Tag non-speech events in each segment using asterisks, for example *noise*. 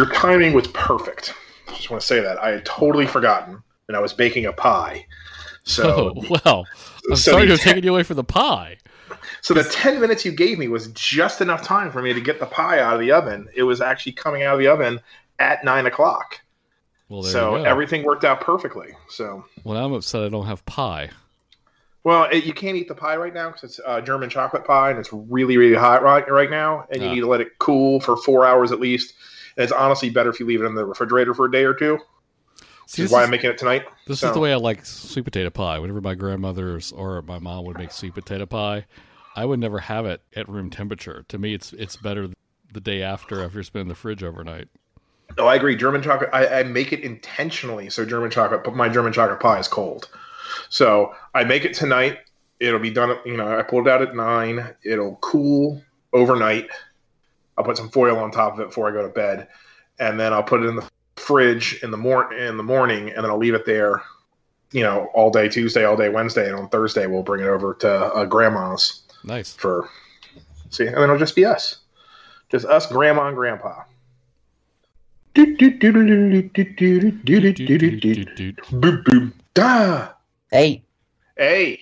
Your timing was perfect. I just want to say that. I had totally forgotten, and I was baking a pie. So, oh, well, I'm so sorry to have taken you away from the pie. so the 10 minutes you gave me was just enough time for me to get the pie out of the oven. It was actually coming out of the oven at 9 o'clock. Well, there So everything worked out perfectly. So, well, I'm upset I don't have pie. well, it, you can't eat the pie right now because it's uh, German chocolate pie and it's really, really hot right, right now. And you Ah. need to let it cool for four hours at least. And it's honestly better if you leave it in the refrigerator for a day or two. See, is why is, I'm making it tonight. this is the way I like sweet potato pie. Whenever my grandmother's or my mom would make sweet potato pie, I would never have it at room temperature. To me, it's it's better the day after after it's been in the fridge overnight. Oh, I agree. German chocolate. I, I make it intentionally so German chocolate, but my German chocolate pie is cold. So I make it tonight. It'll be done. You know, I pulled it out at nine. It'll cool overnight. I'll put some foil on top of it before I go to bed, and then I'll put it in the fridge in the mor- in the morning, and then I'll leave it there. You know, all day Tuesday, all day Wednesday, and on Thursday we'll bring it over to uh, grandma's Nice. for see, and then it'll just be us, just us, grandma and grandpa. Boom, boom, da. Hey, Hey,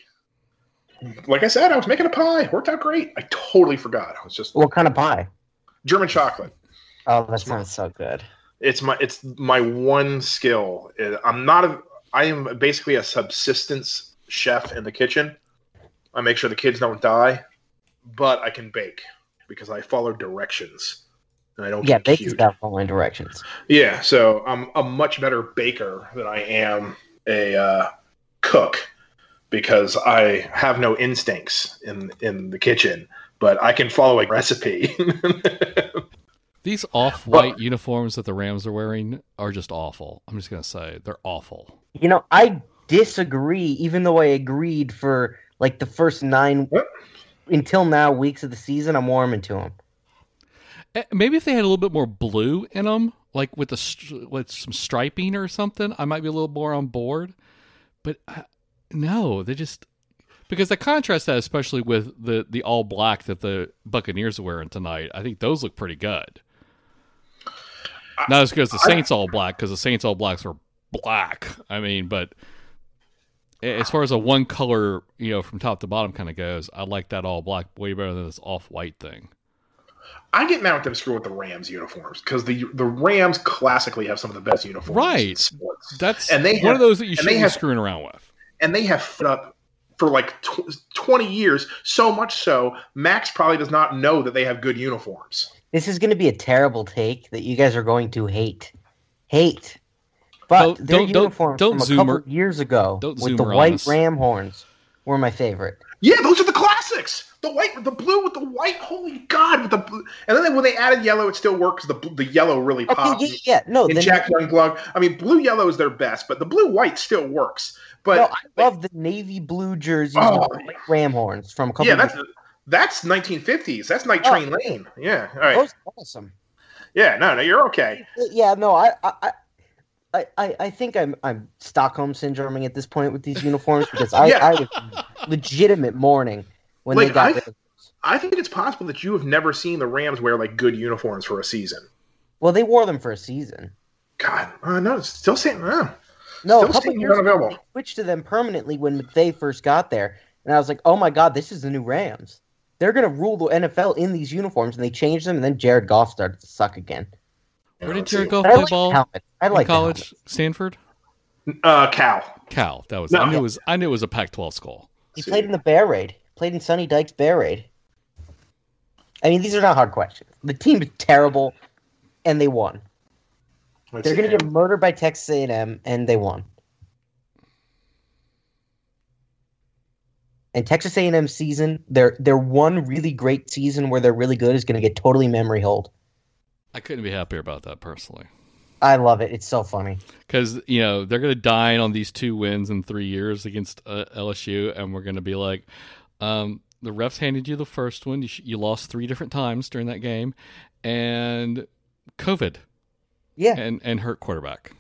like I said, I was making a pie. Worked out great. I totally forgot. I was just what kind of pie? German chocolate. Oh, that sounds so good. It's my it's my one skill. I'm not a. I am basically a subsistence chef in the kitchen. I make sure the kids don't die, but I can bake because I follow directions and I don't Yeah, get baking's cute. about following directions. Yeah, so I'm a much better baker than I am a uh, cook because I have no instincts in in the kitchen, but I can follow a recipe. *laughs* These off-white uniforms that the Rams are wearing are just awful. I'm just gonna say they're awful. You know, I disagree, even though I agreed for like the first nine What? until now weeks of the season. I'm warming to them. Eh, Maybe if they had a little bit more blue in them, like with the with some striping or something, I might be a little more on board. But uh, no, they just because the contrast that, especially with the the all black that the Buccaneers are wearing tonight, I think those look pretty good. Not as good as the I- Saints all black because the Saints all blacks were black. I mean, but as far as a one color, you know, from top to bottom kind of goes, I like that all black way better than this off white thing. I get mad at them screwing with the Rams uniforms because the the Rams classically have some of the best uniforms Right. That's And they one have- of those that you shouldn't be have- screwing around with. and they have fit up for like tw- 20 years so much so max probably does not know that they have good uniforms This is going to be a terrible take that you guys are going to hate, hate. But Don't- their don't- don't- don't from a couple zoomer- years ago don't with the white us. ram horns were my favorite. yeah those are the the white the blue with the white holy god with the blue and then when they added yellow it still works the the yellow really Okay, pops yeah, yeah, no, in then, Jack Youngblood. I mean, blue yellow is their best, but the blue white still works. But no, I love the navy blue jerseys Oh. ram horns from a couple. yeah, of that's years that's 1950s. That's Night Oh. Train Lane. Yeah, all right. Those are awesome. Yeah, no, no, you're okay. Yeah, no, I, I, I- I, I, I think I'm, I'm Stockholm syndroming at this point with these uniforms because I, *laughs* Yeah. I was legitimate mourning when they Like, got I- rid of. I think it's possible that you have never seen the Rams wear like good uniforms for a season. Well, they wore them for a season. God, uh, no, it's still saying uh, No, Still a couple seeing years ago, unavailable. they switched to them permanently when McVay first got there, and I was like, "Oh my god, this is the new Rams. They're gonna rule the NFL in these uniforms." And they changed them, and then Jared Goff started to suck again. Where did Jared see. Goff But I play like ball? the helmet. I like the college. Stanford, Uh, Cal. Cal. That was No. I knew it was I knew it was a Pac-12 school. He played in the Bear Raid. Played in Sonny Dykes Bear Raid. I mean, these are not hard questions. The team is terrible, and they won. Let's They're going to get murdered by Texas A&M, and they won. And Texas A&M season, their their one really great season where they're really good is going to get totally memory hold. I couldn't be happier about that personally. I love it. It's so funny. because you know they're going to dine on these two wins in three years against uh, LSU, and we're going to be like, um, the refs handed you the first one. You, sh- you lost three different times during that game, and COVID Yeah. and and hurt quarterback.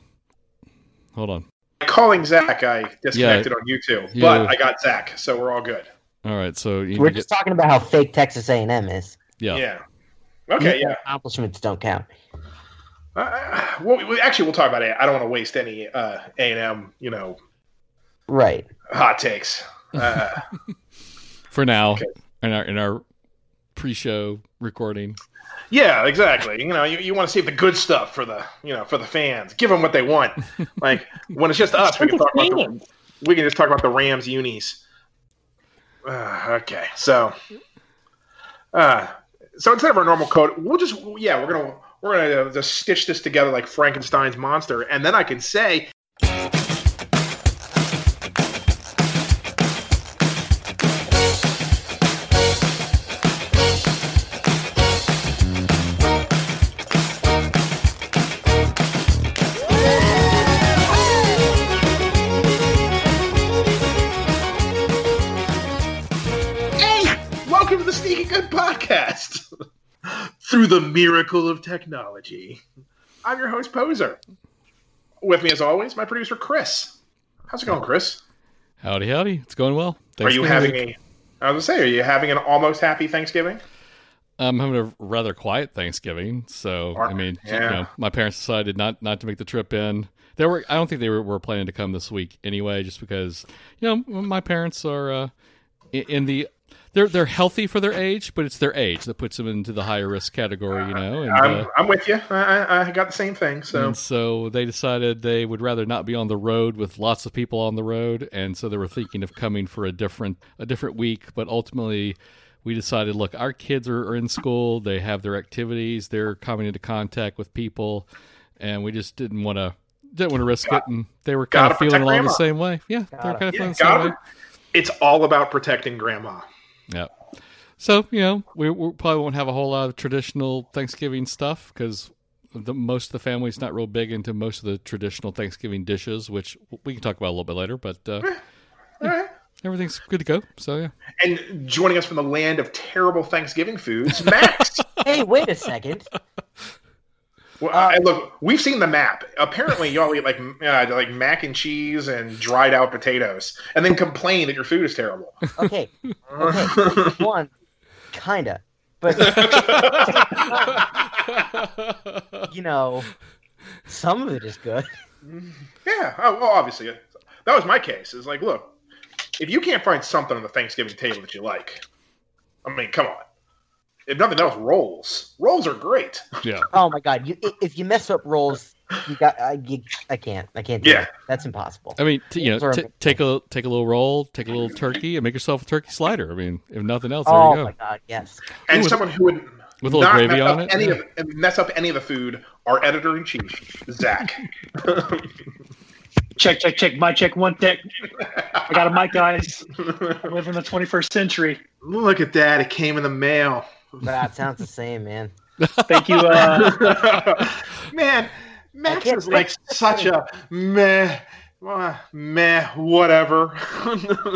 Hold on. Calling Zach, I disconnected on YouTube, Yeah. but I got Zach, so we're all good. All right, so you We're just get, talking about how fake Texas A&M is. yeah. Yeah. Okay. Yeah. Accomplishments don't count. Uh, well, we, actually, we'll talk about it. I don't want to waste any uh, A and M, you know, Right. hot takes. Uh, *laughs* for now Okay. in our in our pre-show recording. yeah, exactly. You know, you, you want to save the good stuff for the you know for the fans. Give them what they want. *laughs* Like when it's just us, we can talk about the, we can just talk about the Rams unis. Uh, okay, so uh, so instead of our normal code, we'll just yeah, we're gonna we're gonna just stitch this together like Frankenstein's monster, and then I can say. Through the miracle of technology. I'm your host, Poser. With me, as always, my producer, Chris. How's it going, Chris? Howdy, howdy. It's going well. Are you having week. a? I was gonna say, are you having an almost happy Thanksgiving? I'm having a rather quiet Thanksgiving, so Or- I mean, you know, my parents decided not not to make the trip in. They were, I don't think they were, were planning to come this week anyway, just because you know my parents are uh, in, in the they're they're healthy for their age, but it's their age that puts them into the higher risk category, you know. And, I'm, uh, I'm with you. I, I, I got the same thing. So so they decided they would rather not be on the road with lots of people on the road, and so they were thinking of coming for a different a different week. But ultimately, we decided, look, our kids are, are in school; they have their activities, they're coming into contact with people, and we just didn't want to didn't want to risk it. And they were kind of feeling along grandma. the same way. Yeah, they were kind of yeah, feeling the same way. it's all about protecting Grandma. Yeah. So you know, we, we probably won't have a whole lot of traditional Thanksgiving stuff because the most of the family's not real big into most of the traditional Thanksgiving dishes, which we can talk about a little bit later. But uh, All right. everything's good to go. So yeah, And joining us from the land of terrible Thanksgiving foods, Max. *laughs* Hey, wait a second. Well, I, look, we've seen the map. Apparently, y'all eat like uh, like mac and cheese and dried out potatoes, and then complain that your food is terrible. Okay. Okay. *laughs* One, kinda. But *laughs* you know, some of it is good. yeah, oh, well, obviously, that was my case. Is like, look, if you can't find something on the Thanksgiving table that you like, I mean, come on. If nothing else, rolls. Rolls are great. yeah. Oh my god! You, if you mess up rolls, you got. I, you, I can't. I can't. Do Yeah. that. That's impossible. I mean, t- you know, t- take a take a little roll, take a little turkey, and make yourself a turkey slider. I mean, if nothing else, there Oh you go. Oh, my god! Yes. And Ooh, someone who would with a little gravy mess on up it, Any yeah. of, mess up any of the food. Our editor in chief, Zach. Check, check, check. My check, one check. I got a mic, guys. I live in the 21st century. Look at that! It came in the mail. That sounds the same, man. Thank you. Uh, *laughs* Man, Max is like such a meh, meh, whatever.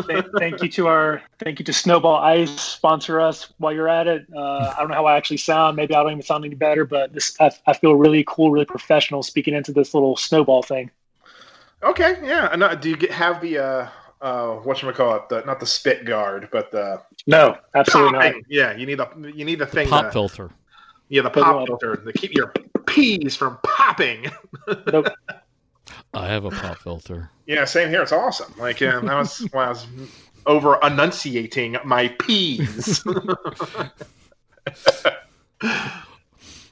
th- thank you to our, thank you to Snowball Ice sponsor us while you're at it. Uh, I don't know how I actually sound. Maybe I don't even sound any better, but this, I, I feel really cool, really professional speaking into this little snowball thing. okay, yeah. And uh, do you get, have the uh, uh, what you call it? The, not the spit guard, but the No, absolutely not. popping. Yeah, you need the you need the thing. pop to- filter. yeah, the Put pop one. filter to keep your peas from popping. *laughs* Nope. I have a pop filter. Yeah, same here. It's awesome. Like uh, that was *laughs* when I was over enunciating my peas. *laughs*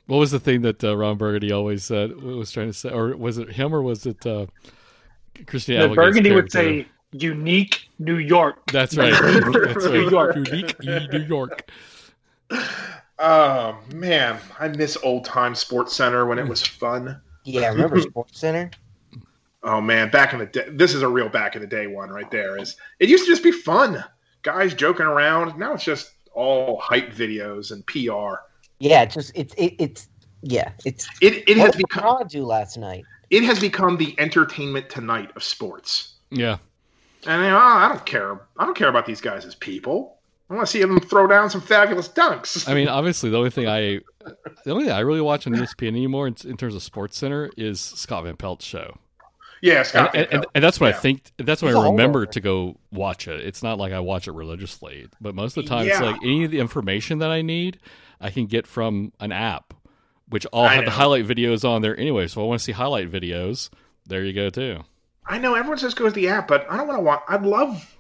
What was the thing that uh, Ron Burgundy always said? Was trying to say, or was it him, or was it uh, Christina? The Applegate's Burgundy would say unique New York. That's right. *laughs* That's right. New York. Unique New York. oh man, I miss old time Sports Center when it was fun. Yeah, remember Sports Center? *laughs* Oh man, back in the day, this is a real back in the day one right there. Is it used to just be fun, guys joking around. Now it's just all hype videos and PR. Yeah, it's just it's it, it's Yeah, it's It it what has did become Raw do last night. it has become the entertainment tonight of sports. Yeah. And you oh, know, I don't care. I don't care about these guys as people. I want to see them throw down some fabulous dunks. I mean, obviously, the only thing I, the only thing I really watch on ESPN anymore in, in terms of Sports Center is Scott Van Pelt's show, yeah, Scott. and, and, and that's when I think that's when a I remember to go watch it. It's not like I watch it religiously, but most of the time, it's like any of the information that I need, I can get from an app, which all I have the highlight videos on there anyway. So I want to see highlight videos. There you go too. I know everyone says go to the app, but I don't want to watch. I'd love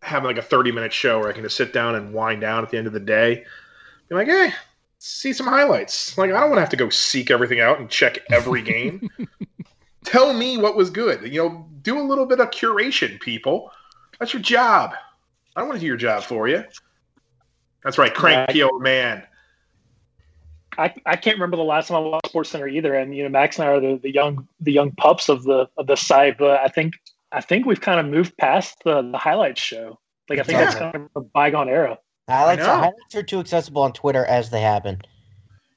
having like a thirty-minute show where I can just sit down and wind down at the end of the day. Be like, hey, see some highlights. Like, I don't want to have to go seek everything out and check every game. *laughs* Tell me what was good. You know, do a little bit of curation, people. That's your job. I don't want to do your job for you. That's right, cranky old man. I, I can't remember the last time I watched Sports Center either, and you know Max and I are the, the young the young pups of the of the site, but I think I think we've kind of moved past the, the highlights show. Like I think Yeah. that's kind of a bygone era. Highlights, know. highlights are too accessible on Twitter as they happen.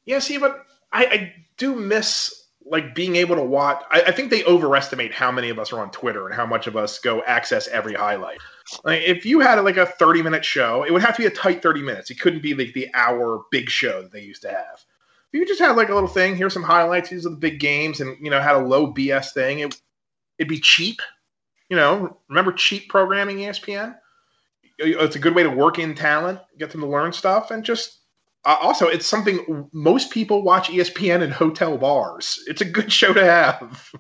Yeah, see, but I, I do miss like being able to watch. I, I think they overestimate how many of us are on Twitter and how much of us go access every highlight. Like, if you had like a thirty-minute show, it would have to be a tight thirty minutes. It couldn't be like the hour big show that they used to have. If you just had like a little thing, here's some highlights. These are the big games, and you know had a low BS thing. It, it'd be cheap. You know, remember cheap programming, ESPN? It's a good way to work in talent, get them to learn stuff, and just uh, also, it's something most people watch ESPN in hotel bars. It's a good show to have.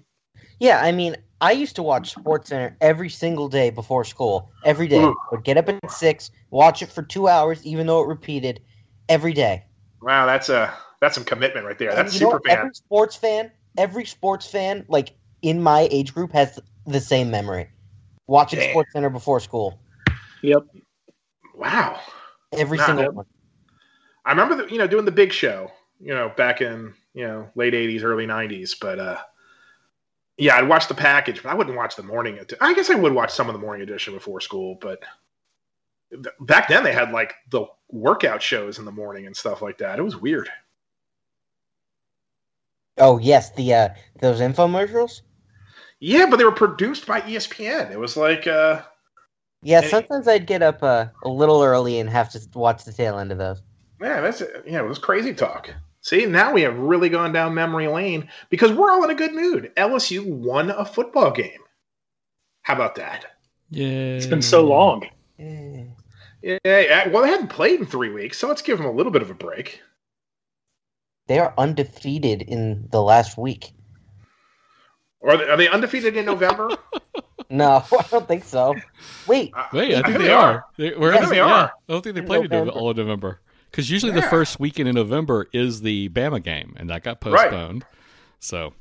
Yeah, I mean, I used to watch Sports Center every single day before school. Every day. Ooh. Would get up at six, watch it for two hours, even though it repeated every day. Wow, that's a that's some commitment right there. And That's you super what? fan. Every sports fan, every sports fan, like in my age group, has the same memory. Watching Damn. Sports Center before school. Yep. Wow, Every Nah, single that- one. I remember the, you know doing the big show. You know, back in you know late '80s, early '90s. But uh, yeah, I'd watch the package, but I wouldn't watch the morning. edi- I guess I would watch some of the morning edition before school, but th- back then they had like the workout shows in the morning and stuff like that. It was weird. Oh yes, the uh those infomercials. Yeah, but they were produced by ESPN. It was like uh, Yeah, sometimes I'd get up uh, a little early and have to watch the tail end of those. Yeah, that's it. yeah, it was crazy talk. See, now we have really gone down memory lane because we're all in a good mood. LSU won a football game. How about that? Yeah. It's been so long. Yeah, yeah, well, they hadn't played in three weeks, so let's give them a little bit of a break. They are undefeated in the last week. Are they, are they undefeated in November? *laughs* No, *laughs* I don't think so. Wait, Uh, Wait, I think think they are. They, we're Yeah, in- they yeah, are. I don't think they played in November. all of November. Because usually the first weekend in November is the Bama game, and that got postponed. Right. So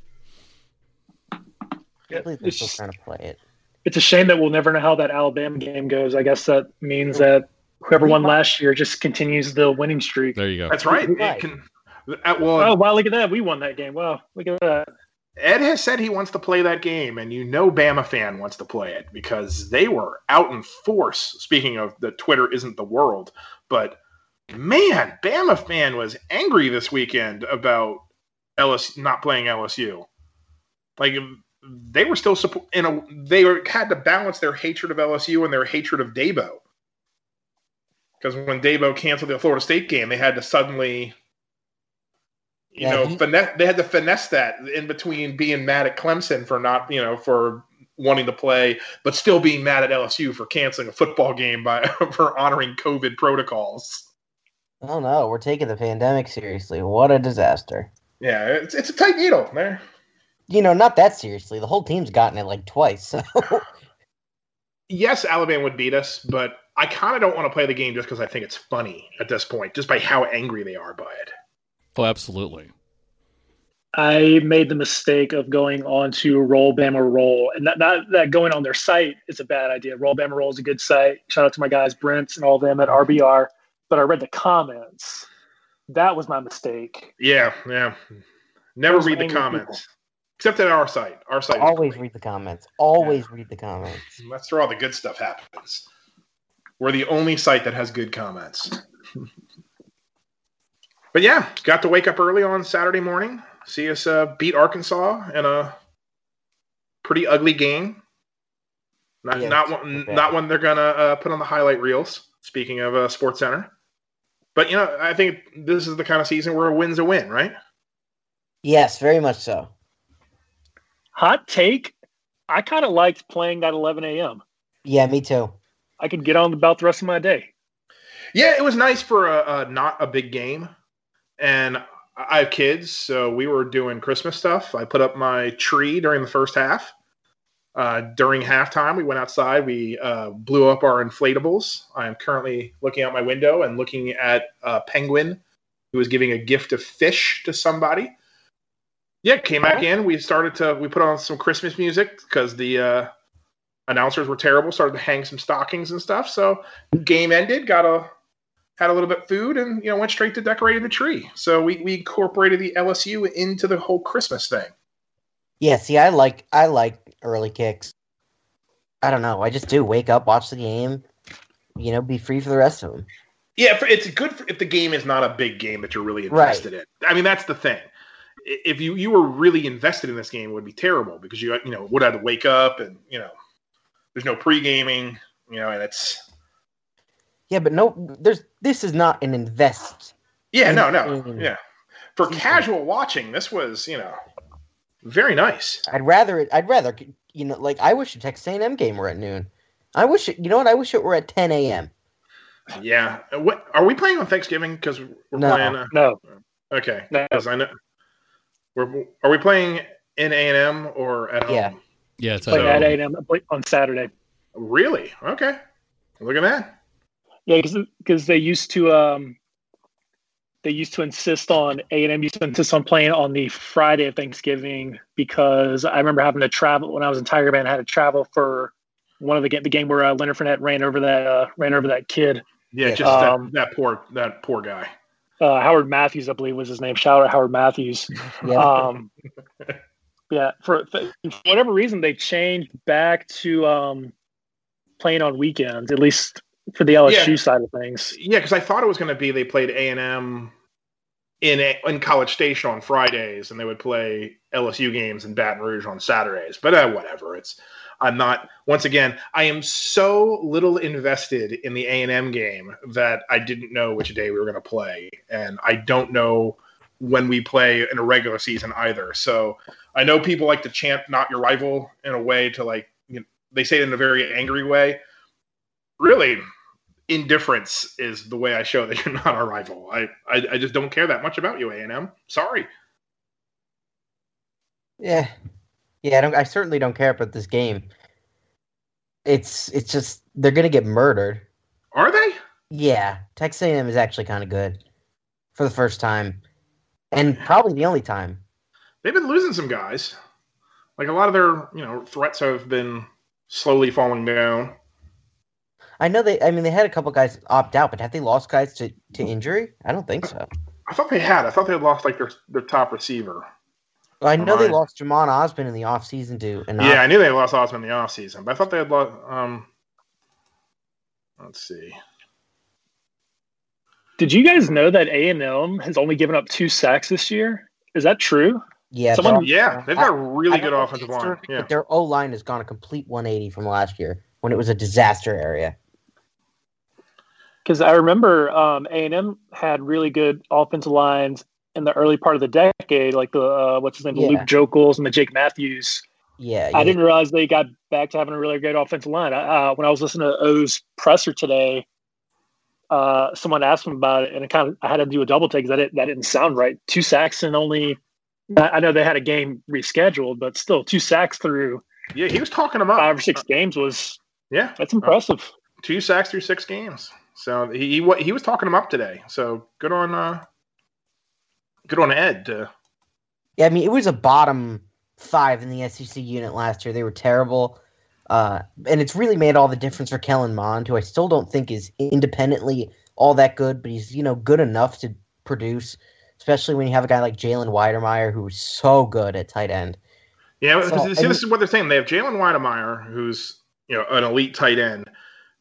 I believe they're still trying to play it. It's a shame that we'll never know how that Alabama game goes. I guess that means that whoever won last year just continues the winning streak. there you go. That's right. Who It can, uh, well, Oh wow! Look at that. We won that game. Wow! Look at that. Ed has said he wants to play that game, and you know Bama fan wants to play it because they were out in force. Speaking of the Twitter isn't the world, but man, Bama fan was angry this weekend about LSU not playing LSU. Like they were still suppo- in a they were, had to balance their hatred of LSU and their hatred of Dabo. Because when Dabo canceled the Florida State game, they had to suddenly you Yeah, know, he- finesse, they had to finesse that in between being mad at Clemson for not, you know, for wanting to play, but still being mad at LSU for canceling a football game by *laughs* for honoring COVID protocols. Oh no, we're taking the pandemic seriously. What a disaster. Yeah, it's, it's a tight needle there. You know, not that seriously. The whole team's gotten it like twice. So *laughs* Yes, Alabama would beat us, but I kind of don't want to play the game just because I think it's funny at this point, just by how angry they are by it. Oh, absolutely. I made the mistake of going on to Roll Bama Roll, and that, that that going on their site is a bad idea. Roll Bama Roll is a good site. Shout out to my guys Brent and all of them at RBR. But I read the comments. That was my mistake. Yeah, yeah. Never read the angry comments, except at our site. Our site. always read the comments. Always read the comments. That's where all the good stuff happens. We're the only site that has good comments. *laughs* but yeah, got to wake up early on Saturday morning, see us uh, beat Arkansas in a pretty ugly game. Not Yeah, not one not one they're gonna uh, put on the highlight reels. Speaking of uh, Sports Center, but you know I think this is the kind of season where a win's a win, right? Yes, very much so. Hot take. I kind of liked playing at 11 a.m. Yeah, me too. I could get on about the rest of my day. Yeah, it was nice for a, a not a big game, and I have kids, so we were doing Christmas stuff. I put up my tree during the first half. Uh, during halftime, we went outside. We uh, blew up our inflatables. I am currently looking out my window and looking at a penguin who was giving a gift of fish to somebody. Yeah, came back in. We started to we put on some Christmas music because the uh, announcers were terrible. Started to hang some stockings and stuff. So game ended. Got a had a little bit of food and you know went straight to decorating the tree. So we we incorporated the LSU into the whole Christmas thing. Yeah, see, I like I like early kicks. I don't know. I just do. Wake up, watch the game. You know, be free for the rest of them. Yeah, for, it's good for, if the game is not a big game that you're really invested in. I mean, that's the thing. If you you were really invested in this game, it would be terrible because you you know would have to wake up and you know there's no pre gaming, you know, and it's Yeah, but no, there's this is not an invest. yeah, no, no, Mm. yeah. For casual watching, this was you know very nice. I'd rather it. I'd rather you know, like I wish a Texas A&M game were at noon. I wish it. You know what? I wish it were at 10 a.m. Yeah. What are we playing on Thanksgiving? Because we're No. playing. Uh, No, okay. No. Because I know. We're, are we playing in A and M or at home? Yeah. Yeah, it's play So- at 8 a.m. on Saturday. Really? Okay. Look at that. Yeah, because they used to um, they used to insist on A and M used to insist on playing on the Friday of Thanksgiving because I remember having to travel when I was in Tiger Band. I had to travel for one of the game the game where uh, Leonard Fournette ran over that uh, ran over that kid Yeah, Yeah. just Um, that, that poor that poor guy. uh, Howard Matthews, I believe was his name. Shout out Howard Matthews. *laughs* Yeah. Um, *laughs* yeah, for, for whatever reason, they changed back to um, playing on weekends, at least for the LSU Yeah. side of things. Yeah, because I thought it was going to be they played A and M in a, in College Station on Fridays, and they would play LSU games in Baton Rouge on Saturdays. But uh, whatever. It's I'm not. Once again, I am so little invested in the A and M game that I didn't know which day we were going to play, and I don't know when we play in a regular season either. So I know people like to chant "not your rival" in a way to like you know, they say it in a very angry way. Really, indifference is the way I show that you're not our rival. I, I, I just don't care that much about you, A and M. Sorry. Yeah, yeah. I don't. I certainly don't care about this game. It's it's just they're gonna get murdered. Are they? Yeah, Texas A&M is actually kind of good for the first time, and probably the only time. They've been losing some guys. Like a lot of their, you know, threats have been slowly falling down. I know they. I mean, they had a couple guys opt out, but have they lost guys to, to injury? I don't think so. I thought they had. I thought they had lost like their their top receiver. Well, I know they Right. lost Jhamon Ausbon in the offseason to an Yeah, I knew they lost Ausbon in the offseason, but I thought they had lost. Um, let's see. Did you guys know that A and M has only given up two sacks this year? Is that true? Yeah, Someone- Yeah, they've got a really I good don't offensive line. history, Yeah, But their O line has gone a complete 180 from last year when it was a disaster area. Because I remember um, A and M had really good offensive lines in the early part of the decade, like the uh, what's his name, the Yeah. Luke Joeckels and the Jake Matthews. Yeah, I didn't realize they got back to having a really great offensive line. I- Uh, when I was listening to O's presser today, uh, someone asked him about it, and it kind of I had to do a double take because that didn't, that didn't sound right. Two sacks and only. I I know they had a game rescheduled, but still two sacks through yeah, he was talking about five or six games was Yeah, that's impressive. two sacks through six games. So he he, he was talking him up today. So good on uh, good on Ed. To, Yeah, I mean, it was a bottom five in the SEC unit last year. They were terrible. Uh, and it's really made all the difference for Kellen Mond, who I still don't think is independently all that good, but he's, you know, good enough to produce, especially when you have a guy like Jalen Wydermyer, who's so good at tight end. yeah, So, see, this is what they're saying. They have Jalen Wydermyer, who's you know an elite tight end.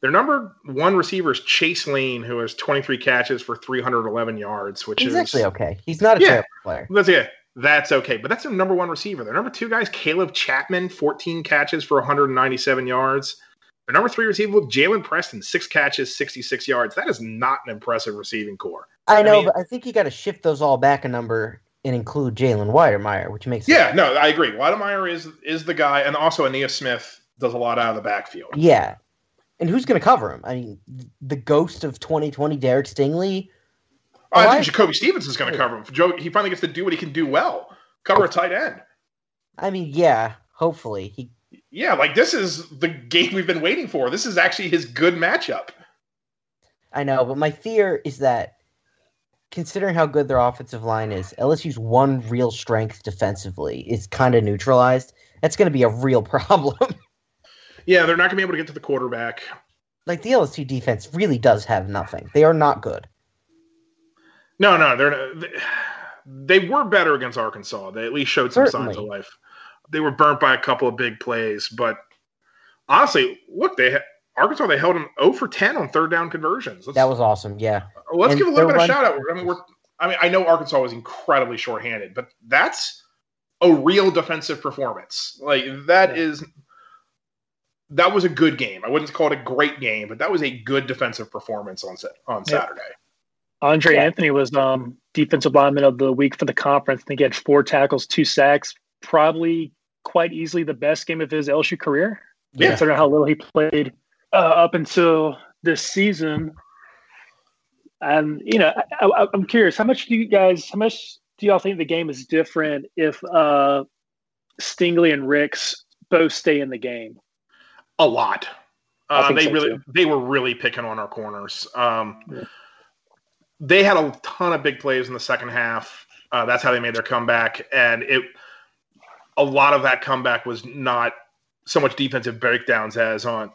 Their number one receiver is Chase Lane, who has 23 catches for 311 yards, which He's is actually okay. He's not a Yeah. terrible player. That's it. That's okay, but that's their number one receiver. Their number two guy is Caleb Chapman, 14 catches for 197 yards. Their number three receiver with Jalen Preston, six catches, 66 yards. That is not an impressive receiving corps. I know, mean- but I think you got to shift those all back a number and include Jalen Wydermyer, which makes Yeah, no, I agree. Wydermyer is is the guy, and also Ainias Smith does a lot out of the backfield. Yeah. And who's going to cover him? I mean, the ghost of 2020, Derek Stingley. Oh, I think Jacoby Stevens is going to cover him. Joe, he finally gets to do what he can do well, cover a tight end. I mean, yeah, hopefully he. Yeah, like this is the game we've been waiting for. This is actually his good matchup. I know, but my fear is that, considering how good their offensive line is, LSU's one real strength defensively is kind of neutralized. That's going to be a real *laughs* problem. Yeah, they're not going to be able to get to the quarterback. like the LSU defense really does have nothing. They are not good. No, no, they're they, they were better against Arkansas. They at least showed some signs of life. They were burnt by a couple of big plays, but honestly, look, they Arkansas they held them 0 for 10 on third down conversions. Let's, That was awesome. Yeah. let's and give a little bit of shout out. I mean, we're I mean, I know Arkansas was incredibly shorthanded, but that's a real defensive performance. Like that is that was a good game. I wouldn't call it a great game, but that was a good defensive performance on Sa- on Yeah. Saturday. Andre Yeah. Anthony was um, defensive lineman of the week for the conference. I think he had four tackles, two sacks. Probably quite easily the best game of his LSU career, Yeah. considering how little he played uh, up until this season. And you know, I, I, I'm curious, how much do you guys, how much do y'all think the game is different if uh, Stingley and Ricks both stay in the game? A lot. Uh, they so, really too. they were really picking on our corners. Um, Yeah. They had a ton of big plays in the second half. Uh, that's how they made their comeback, and it a lot of that comeback was not so much defensive breakdowns as on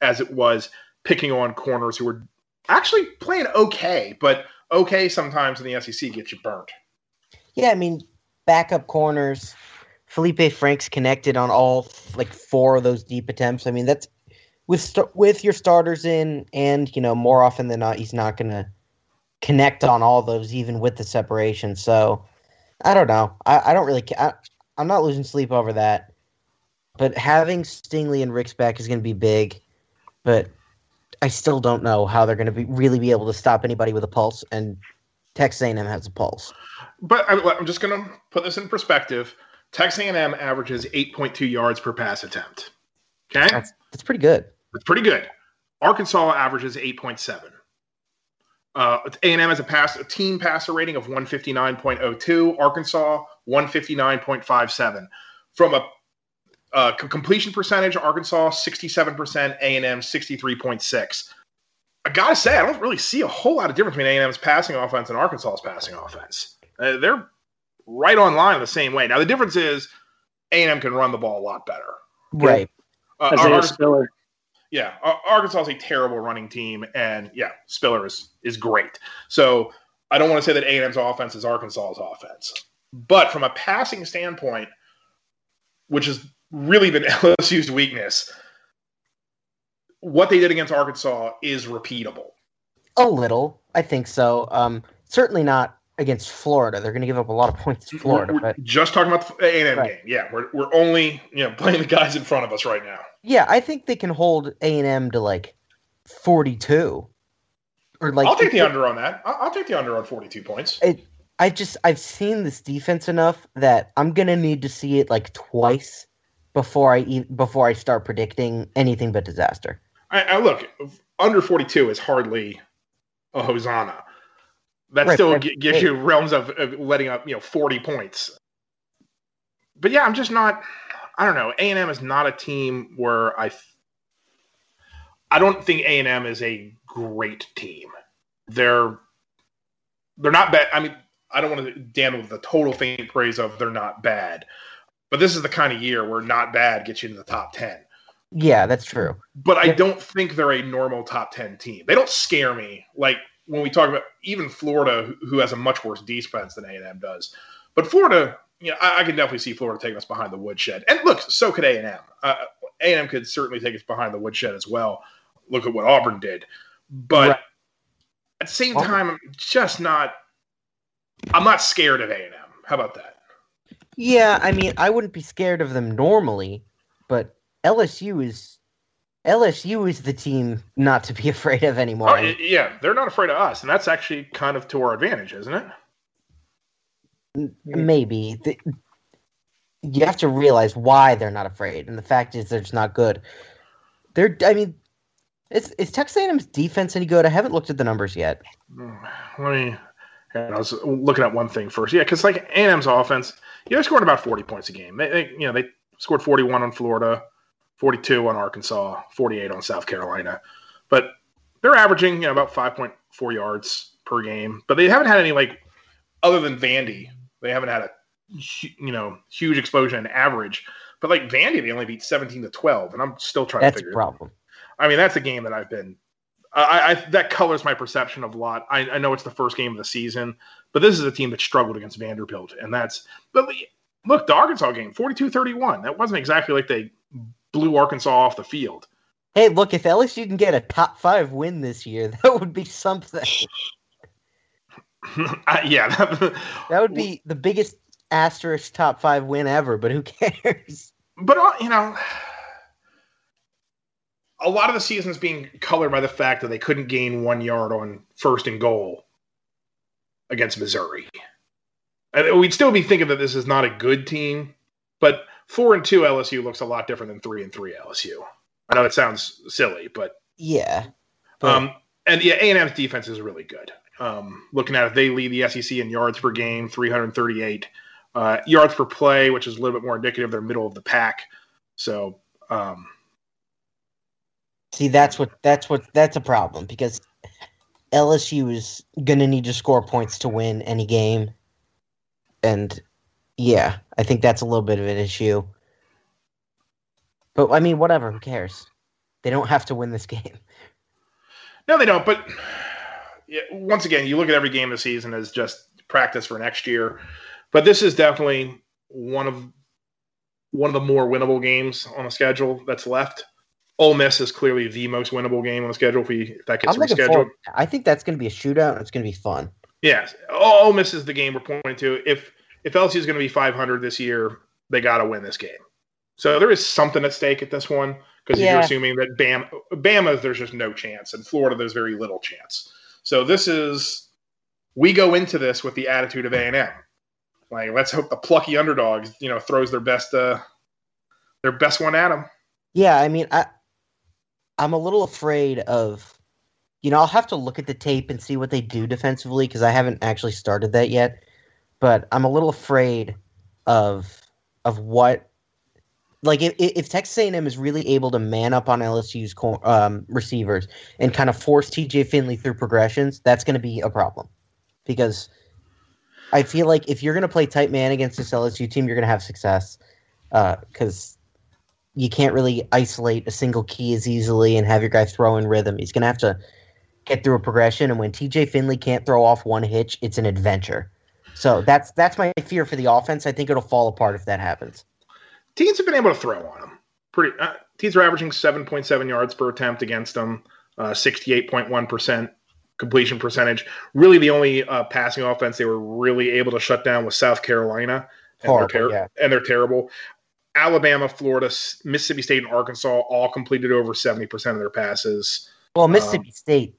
as it was picking on corners who were actually playing okay, but okay sometimes in the SEC gets you burnt. Yeah, I mean, backup corners. Felipe Franks connected on all like four of those deep attempts. I mean, that's with with your starters in, and you know, more often than not, he's not going to connect on all those, even with the separation. So, I don't know. I, I don't really. I, I'm not losing sleep over that. But having Stingley and Ricks back is going to be big. But I still don't know how they're going to be really be able to stop anybody with a pulse. And Texas A&M has a pulse. But I, I'm just going to put this in perspective. Texas A&M averages 8.2 yards per pass attempt. Okay, That's that's pretty good. That's pretty good. Arkansas averages 8.7. Uh, A&M has a pass a team passer rating of 159.02. Arkansas 159.57. From a uh, c- completion percentage, Arkansas 67%, A&M 63.6. I gotta say, I don't really see a whole lot of difference between A&M's passing offense and Arkansas's passing offense. Uh, they're right online the same way. Now the difference is A&M can run the ball a lot better. Right. Uh, Isaiah Ar- Spiller. yeah, Arkansas is a terrible running team, and yeah, Spiller is is great. So I don't want to say that A and M's offense is Arkansas's offense, but from a passing standpoint, which has really been *laughs* LSU's weakness, what they did against Arkansas is repeatable. A little, I think so. Um, certainly not against Florida. They're going to give up a lot of points to Florida, we're, we're but just talking about the A and M Right. game. Yeah, we're we're only you know playing the guys in front of us right now. yeah, I think they can hold A and M to like forty-two, or like. I'll take the under on that. I'll, I'll take the under on forty two points. I just I've seen this defense enough that I'm gonna need to see it like twice before I before I start predicting anything but disaster. I, I look under 42 is hardly a hosanna. That Right, still right, gi- gives right. you realms of, of letting up, you know, 40 points. But yeah, I'm just not. I don't know. A and M is not a team where I. I don't think A and M is a great team. They're they're not bad. I mean, I don't want to damn with the total faint praise of they're not bad, but this is the kind of year where not bad gets you into the top ten Yeah, that's true. but I don't think they're a normal top 10 team. They don't scare me like when we talk about even Florida, who- has a much worse defense than A&M does. But Florida, you know, I, I can definitely see Florida taking us behind the woodshed. And look, so could A&M. Uh, A&M could certainly take us behind the woodshed as well. look at what Auburn did. But Right. at the same Auburn- time, I'm just not. I'm not scared of A and M. How about that? Yeah, I mean, I wouldn't be scared of them normally, but LSU is LSU is the team not to be *laughs* afraid of anymore. Oh, yeah, they're not afraid of us, and that's actually kind of to our advantage, isn't it? Maybe you have to realize why they're not afraid, and the fact is they're just not good. They're, I mean, is is Texas A&M's defense any good? I haven't looked at the numbers yet. Hmm, let me. on, I was looking at one thing first. Yeah, because like A and M's offense, yeah, they're scoring about forty points a game. They, they, you know, they scored forty-one on Florida, forty-two on Arkansas, forty-eight on South Carolina, but they're averaging you know about five point four yards per game. But they haven't had any like other than Vandy, they haven't had a you know huge explosion in average. But like Vandy, they only beat seventeen to twelve, and I'm still trying That's to a figure. problem. I mean, that's a game that I've been. I, I that colors my perception of a lot. I, I know it's the first game of the season, but this is a team that struggled against Vanderbilt, and that's. But look, the Arkansas game, 42-31. That wasn't exactly like they blew Arkansas off the field. Hey, look, if LSU can get a top five win this year, *laughs* that would be something. *laughs* I- yeah, that, *laughs* That would be the biggest asterisk top five win ever. But who cares? but uh, you know, a lot of the season is being colored by the fact that they couldn't gain one yard on first and goal against Missouri. And we'd still be thinking that this is not a good team, but four and two LSU looks a lot different than three and three LSU. I know it sounds silly, but Yeah. But- um, and yeah, A and M's defense is really good. Um, looking at it, they lead the SEC in yards per game, 338. Uh, yards per play, which is a little bit more indicative, they're middle of the pack. So, um, See, that's what that's what that's a problem because LSU is gonna need to score points to win any game, and yeah, I think that's a little bit of an issue. But I mean, whatever. Who cares? They don't have to win this *laughs* game. no, they don't. But yeah, once again, you look at every game of the season as just practice for next year. But this is definitely one of one of the more winnable games on the schedule that's left. Ole Miss is clearly the most winnable game on the schedule if, we, if that gets rescheduled. forward. I think that's going to be a shootout. and It's going to be fun. Yes, Ole Miss is the game we're pointing to. If if LSU is going to be 500 this year, they got to win this game. So there is something at stake at this one because Yeah. you're assuming that Bam, Bama, there's just no chance, and Florida, there's very little chance. So this is we go into this with the attitude of A and M. Like let's hope the plucky underdog, you know, throws their best uh their best one at them. Yeah, I mean, I I'm a little afraid of. You know, I'll have to look at the tape and see what they do defensively because I haven't actually started that yet. But I'm a little afraid of of what, like, if if Texas A&M is really able to man up on LSU's um, receivers and kind of force TJ Finley through progressions, that's going to be a problem because I feel like if you're going to play tight man against this LSU team, you're going to have success because you can't really isolate a single key as easily and have your guy throw in rhythm. He's going to have to get through a progression, and when TJ Finley can't throw off one hitch, it's an adventure. So that's that's my fear for the offense. I think it'll fall apart if that happens. teams have been able to throw on them. Pretty uh, teams are averaging 7.7 yards per attempt against them, uh, 68.1 percent completion percentage. Really, the only uh, passing offense they were really able to shut down was South Carolina, and, Horrible, they're, ter- yeah. and they're terrible. Alabama, Florida, Mississippi State, and Arkansas all completed over 70 percent of their passes. Well, Mississippi State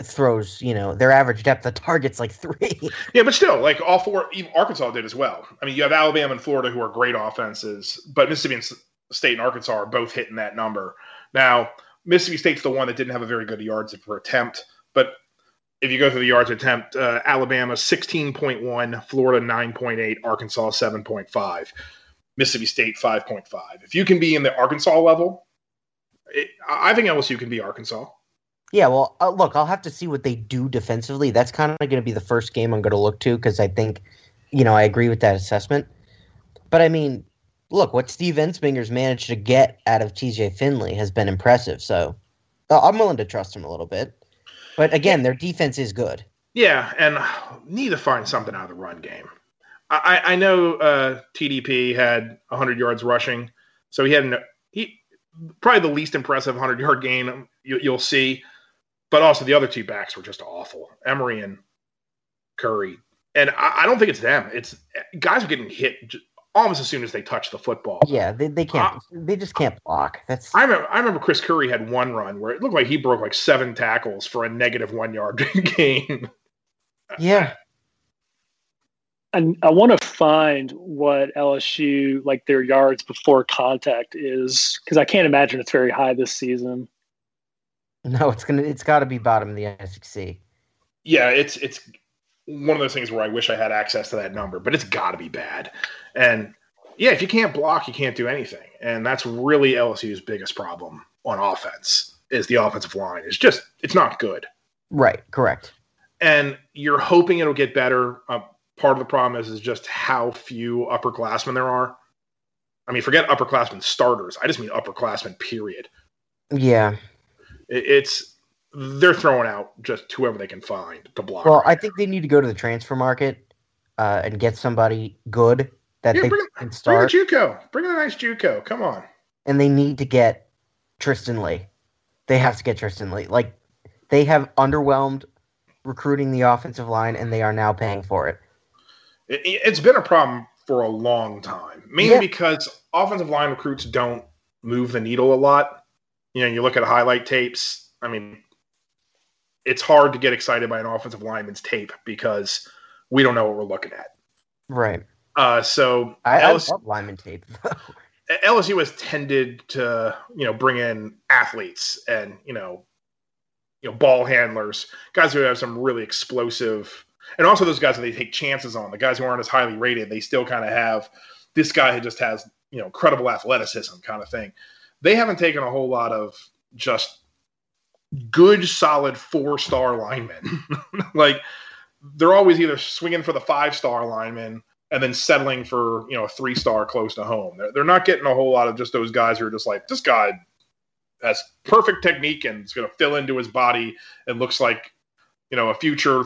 throws, you know, their average depth of target's like *laughs* three. Yeah, but still, like all four, even Arkansas did as well. I mean, you have Alabama and Florida who are great offenses, but Mississippi State and Arkansas are both hitting that number. Now, Mississippi State's the one that didn't have a very good yards per attempt, but if you go through the yards attempt, uh, Alabama 16.1, Florida 9.8, Arkansas 7.5, Mississippi State 5.5. If you can be in the Arkansas level, it, I think LSU can be Arkansas. Yeah, well, uh, look, I'll have to see what they do defensively. That's kind of going to be the first game I'm going to look to because I think, you know, I agree with that assessment. But I mean, look, what Steve Ensminger's managed to get out of TJ Finley has been impressive. So uh, I'm willing to trust him a little bit. But again, their defense is good. Yeah, and need to find something out of the run game. I, I know uh, TDP had 100 yards rushing, so he had he probably the least impressive 100 yard gain you, you'll see. But also the other two backs were just awful. Emery and Curry. And I, I don't think it's them. It's guys are getting hit j- almost as soon as they touch the football. Yeah, they, they can't. Uh, they just can't block. That's I remember, I remember Chris Curry had one run where it looked like he broke like seven tackles for a negative one yard *laughs* game. yeah. And I want to find what LSU like their yards before contact is because I can't imagine it's very high this season. No, it's gonna. It's got to be bottom of the SEC. yeah, it's it's one of those things where I wish I had access to that number, but it's got to be bad. And yeah, if you can't block, you can't do anything, and that's really LSU's biggest problem on offense is the offensive line. It's just it's not good, Right. Correct. and you're hoping it'll get better. Uh, part of the problem is is just how few upperclassmen there are. I mean, forget upperclassmen starters. I just mean upperclassmen. Period. Yeah. It, it's they're throwing out just whoever they can find to block. Well, I think they need to go to the transfer market uh, and get somebody good that Yeah, they bring- can Bring a start, JUCO. Bring in a nice JUCO. Come on. and they need to get Tristan Leigh. They have to get Tristan Leigh. Like they have underwhelmed recruiting the offensive line, and they are now paying for it. It, it's been a problem for a long time, mainly Yeah. because offensive line recruits don't move the needle a lot. You know, you look at highlight tapes. I mean, it's hard to get excited by an offensive lineman's tape because we don't know what we're looking at. Right. Uh, so I, I LSU, love lineman tape. LSU *laughs* has tended to, you know, bring in athletes and you know, you know, ball handlers, guys who have some really explosive, and also those guys that they take chances on. The guys who aren't as highly rated, they still kind of have this guy who just has you know credible athleticism kind of thing. They haven't taken a whole lot of just good, solid four star linemen. *laughs* like they're always either swinging for the five star lineman and then settling for you know a three star close to home. They're, they're not getting a whole lot of just those guys who are just like this guy has perfect technique and it's going to fill into his body and looks like you know a future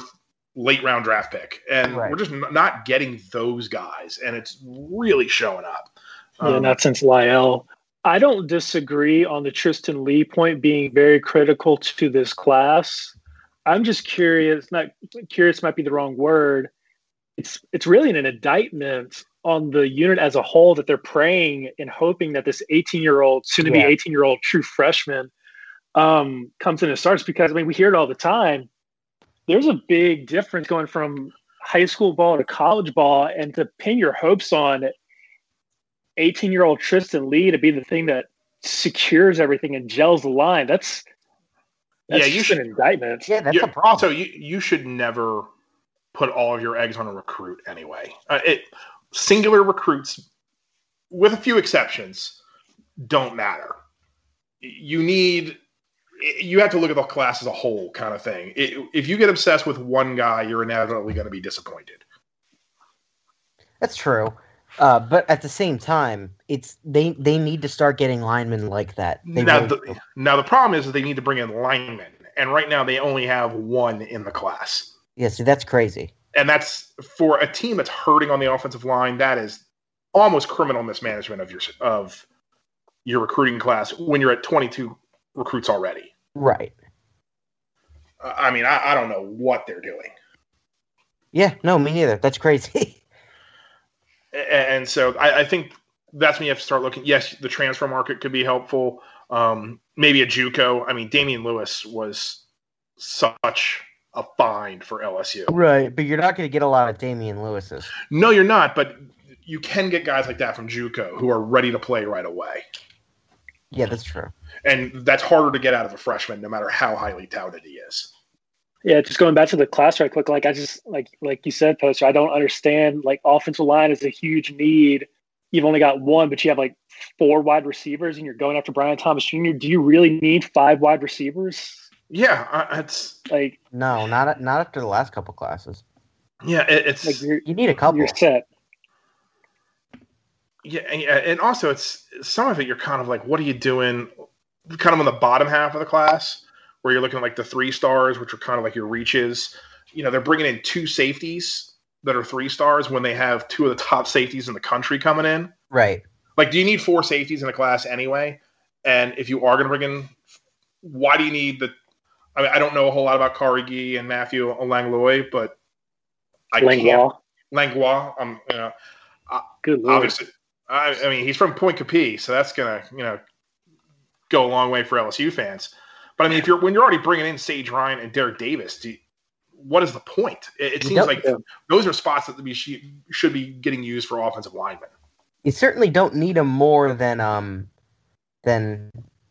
late round draft pick. And Right. we're just n- not getting those guys, and it's really showing up. Yeah, Um, not since Lyle. I don't disagree on the Tristan Leigh point being very critical to this class. I'm just curious. Not curious might be the wrong word. It's it's really an indictment on the unit as a whole that they're praying and hoping that this 18 year old, soon to be Yeah. 18 year old true freshman, um, comes in and starts. Because I mean, we hear it all the time. There's a big difference going from high school ball to college ball, and to pin your hopes on 18 year old Tristan Leigh to be the thing that secures everything and gels the line. That's that's Yeah, you just should- an indictment. yeah, that's you- a problem. Also, you you should never put all of your eggs on a recruit anyway. Uh, it singular recruits, with a few exceptions, don't matter. You need you have to look at the class as a whole, kind of thing. It, if you get obsessed with one guy, you're inevitably going to be disappointed. That's true. Uh, but at the same time, it's they they need to start getting linemen like that. They now, really the, now the problem is that they need to bring in linemen, and right now they only have one in the class. yeah, see, that's crazy. and that's for a team that's hurting on the offensive line. That is almost criminal mismanagement of your of your recruiting class when you're at 22 recruits already. Right. Uh, I mean, I, I don't know what they're doing, Yeah. No, me neither. That's crazy. *laughs* And so I, I think that's when you have to start looking. Yes, the transfer market could be helpful. Um, maybe a JUCO. I mean, Damien Lewis was such a find for LSU. right. But you're not going to get a lot of Damien Lewis's. No, you're not, but you can get guys like that from JUCO who are ready to play right away. Yeah, that's true. and that's harder to get out of a freshman, no matter how highly touted he is. Yeah, just going back to the class right quick, like I just like like you said, poster. I don't understand. Like offensive line is a huge need. You've only got one, but you have like four wide receivers, and you're going after Brian Thomas Jr. Do you really need five wide receivers? Yeah, it's Like, No, not not after the last couple classes. yeah, it, it's like you're, You need a couple. you're set. yeah, yeah, and also it's some of it. You're kind of like, what are you doing? Kind of on the bottom half of the class, where you're looking at, like the three stars, which are kind of like your reaches. You know, they're bringing in two safeties that are three stars when they have two of the top safeties in the country coming in. Right. Like, do you need four safeties in a class anyway? And if you are going to bring in, why do you need the? I mean, I don't know a whole lot about Carnegie and Matthew Langlois, but I Langlois. can't. Langlois. Um, you know, Good lord. obviously, I, I mean, he's from Pointe Coupee, so that's gonna, you know, go a long way for LSU fans. But I mean, if you're when you're already bringing in Sage Ryan and Derrick Davis, do you, what is the point? It, it seems like those are spots that we should, should be getting used for offensive linemen. You certainly don't need him more than um than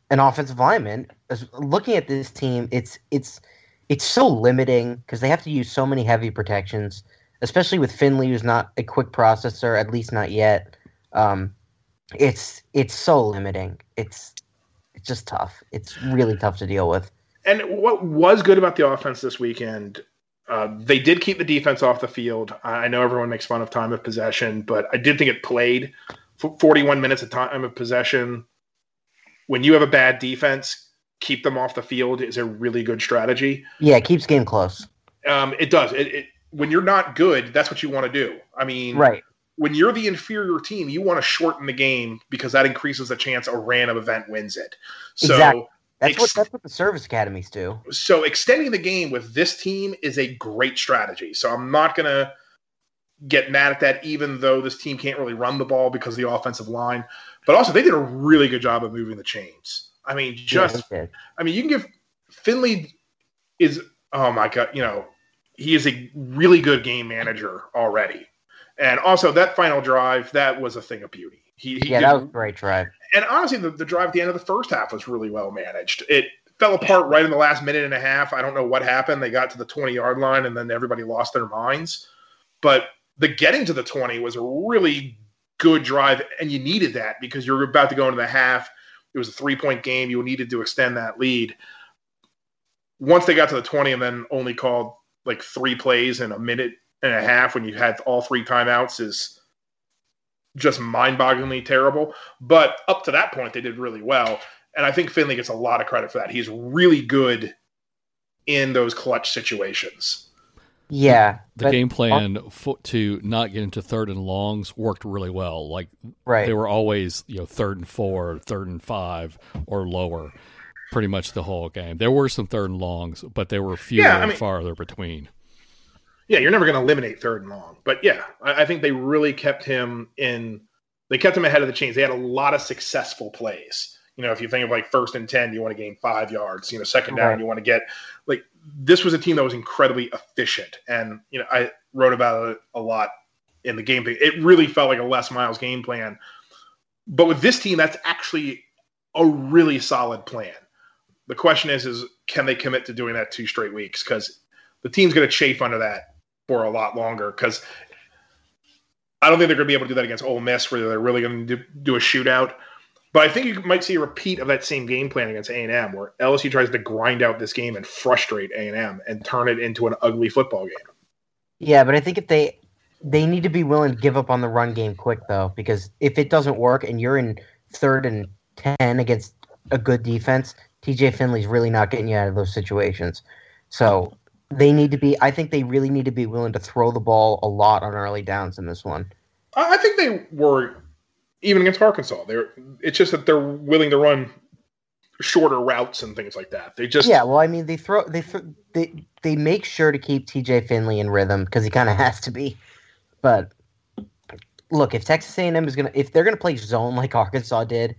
an offensive lineman. As- Looking at this team, it's it's it's so limiting because they have to use so many heavy protections, especially with Finley, who's not a quick processor, at least not yet. Um, it's it's so limiting. It's it's just tough. It's really tough to deal with. And what was good about the offense this weekend, uh, they did keep the defense off the field. I know everyone makes fun of time of possession, but I did think it played for 41 minutes of time of possession. When you have a bad defense, keep them off the field is a really good strategy. Yeah, it keeps game close. Um, it does. It, it, when you're not good, that's what you want to do. I mean, Right. When you're the inferior team, you want to shorten the game because that increases the chance a random event wins it. So Exactly. That's what that's what the service academies do. so extending the game with this team is a great strategy. So I'm not going to get mad at that, even though this team can't really run the ball because of the offensive line. But also, they did a really good job of moving the chains. I mean, just Yeah. I mean, you can give Finley is oh my god, you know, he is a really good game manager already. And also that final drive, that was a thing of beauty. He, he yeah, did- that was a great drive. and honestly, the, the drive at the end of the first half was really well managed. It fell apart right in the last minute and a half. I don't know what happened. They got to the 20 yard line and then everybody lost their minds. But the getting to the 20 was a really good drive, and you needed that because you're about to go into the half. It was a three point game. You needed to extend that lead. Once they got to the 20 and then only called like three plays in a minute and a half when you had all three timeouts is just mind bogglingly terrible. But up to that point, they did really well. And I think Finley gets a lot of credit for that. He's really good in those clutch situations. Yeah, The game plan fo- to not get into third and longs worked really well. Like right. they were always, you know, third and four, third and five, or lower, pretty much the whole game. There were some third and longs, but they were fewer Yeah, I and farther between. Yeah, you're never going to eliminate third and long. But yeah, I, I think they really kept him in, they kept him ahead of the chains. They had a lot of successful plays. You know, if you think of like first and 10, you want to gain five yards. You know, second down, Right. you want to get like this was a team that was incredibly efficient. And, you know, I wrote about it a lot in the game. It really felt like a Les Miles game plan. But with this team, that's actually a really solid plan. The question is, is can they commit to doing that two straight weeks? Because the team's going to chafe under that for a lot longer. Because I don't think they're going to be able to do that against Ole Miss, where they're really going to do, do a shootout. But I think you might see a repeat of that same game plan against A and M, where LSU tries to grind out this game and frustrate A and M and turn it into an ugly football game. Yeah, but I think if they they need to be willing to give up on the run game quick though, because if it doesn't work and you're in third and ten against a good defense, TJ Finley's really not getting you out of those situations. So they need to be. I think they really need to be willing to throw the ball a lot on early downs in this one. I think they were even against Arkansas. They're it's just that they're willing to run shorter routes and things like that. They just Yeah, well, I mean, they throw they throw, they they make sure to keep TJ Finley in rhythm because he kind of *laughs* has to be. But look, if Texas A&M is gonna if they're gonna play zone like *laughs* Arkansas did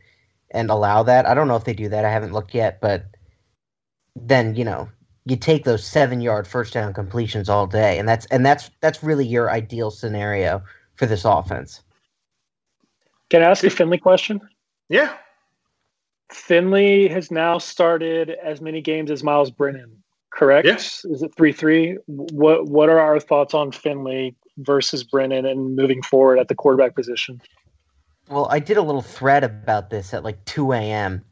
and allow that, I don't know if they do that. I haven't looked yet, but then you know you take those seven yard first down completions all day, and that's and that's that's really your ideal scenario for this offense. Can I ask a Finley question? yeah. Finley has now started as many games as Myles Brennan, correct? Yes. Is it three three? What What are our thoughts on Finley versus Brennan and moving forward at the quarterback position? Well, I did a little thread about this at like 2 a.m.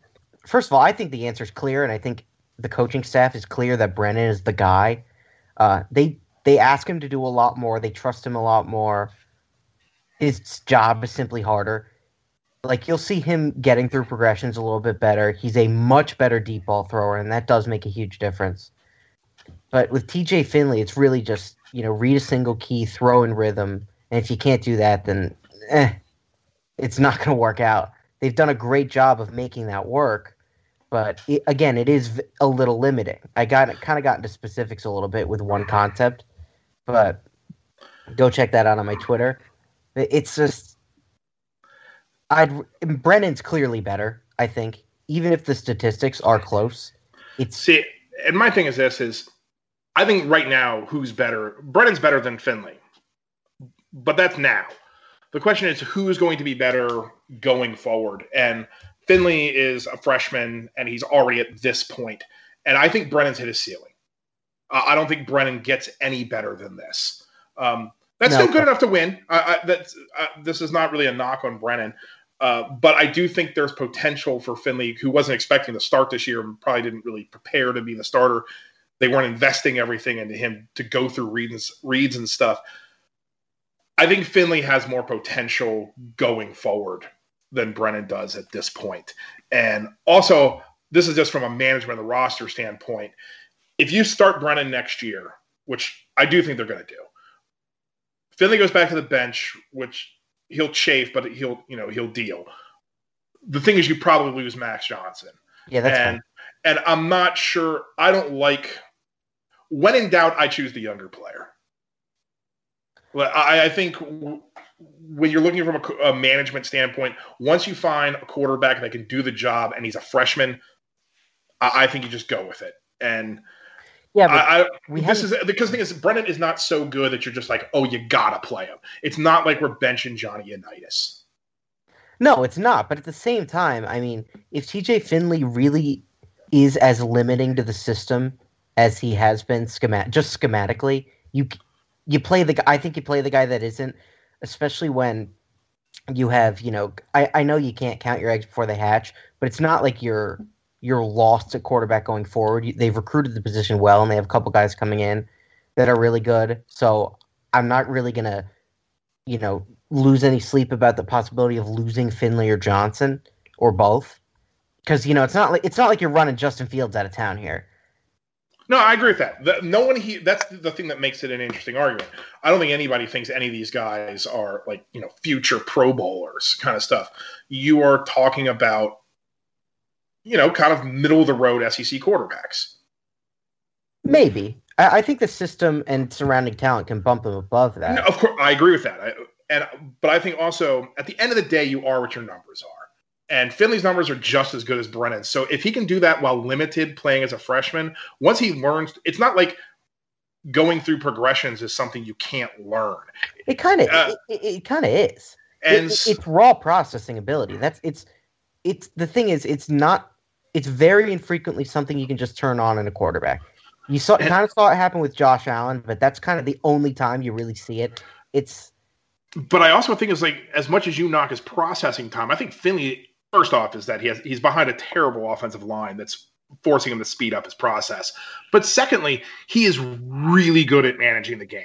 First of all, I think the answer is clear, and I think the coaching staff is clear that Brennan is the guy. Uh, they they ask him to do a lot more. They trust him a lot more. His job is simply harder. Like you'll see him getting through progressions a little bit better. He's a much better deep ball thrower, and that does make a huge difference. But with TJ Finley, it's really just you know read a single key, throw in rhythm, and if you can't do that, then eh, it's not *laughs* going to work out. they've done a great job of making that work. But it, again, it is a little limiting. I got kind of got into specifics a little bit with one concept, but go check that out on my Twitter. It's just, I'd Brennan's clearly better. I think, even if the statistics are close, it's see. And my thing is this: is I think right now, who's better? Brennan's better than Finley, but that's now. The question is, who's going to be better going forward? And Finley is a freshman, and he's already at this point. And I think Brennan's hit his ceiling. Uh, I don't think Brennan gets any better than this. Um, that's no. still good enough to win. I, I, that's uh, this is not really a knock on Brennan, uh, but I do think there's potential for Finley, who wasn't expecting to start this year and probably didn't really prepare to be the starter they weren't investing everything into him to go through reads reads and stuff. I think Finley has more potential going forward than Brennan does at this point. And also, this is just from a management of the roster standpoint. If you start Brennan next year, which I do think they're going to do, Finley goes back to the bench, which he'll chafe, but he'll you know he'll deal. The thing is, you probably lose Max Johnson. Yeah, that's and, fine. And I'm not sure. I don't like when in doubt, I choose the younger player. I, I think when you're looking from a, a, management standpoint, once you find a quarterback that can do the job and he's a freshman, I, I think you just go with it. And yeah, I, we this is because the thing is, Brennan is not so good that you're just like, oh, you gotta play him. It's not like we're benching Johnny Unitas. No, it's not. But at the same time, I mean, if TJ Finley really is as limiting to the system as he has been schemat just schematically. You you play the I think you play the guy that isn't, especially when you have you know I I know you can't count your eggs before they hatch, but it's not like you're you're lost at quarterback going forward. They've recruited the position well, and they have a couple guys coming in that are really good. So I'm not really gonna you know lose any sleep about the possibility of losing Finley or Johnson or both because you know it's not like it's not like you're running Justin Fields out of town here. No, I agree with that. The, no one he that's the thing that makes it an interesting argument. I don't think anybody thinks any of these guys are like, you know, future pro bowlers kind of stuff. You are talking about you know, kind of middle of the road SEC quarterbacks. Maybe. I, I think the system and surrounding talent can bump them above that. No, of course, I agree with that. I, and but I think also at the end of the day, you are what your numbers are. And Finley's numbers are just as good as Brennan's. So if he can do that while limited playing as a freshman, once he learns, it's not like going through progressions is something you can't learn. It kind of uh, it, it, it kind of is. And it, it's raw processing ability. That's it's it's the thing is it's not it's very infrequently something you can just turn on in a quarterback. You saw and, kind of saw it happen with Josh Allen, but that's kind of the only time you really see it. It's but I also think it's like as much as you knock his processing time, I think Finley First off, is that he has he's behind a terrible offensive line that's forcing him to speed up his process. But secondly, he is really good at managing the game.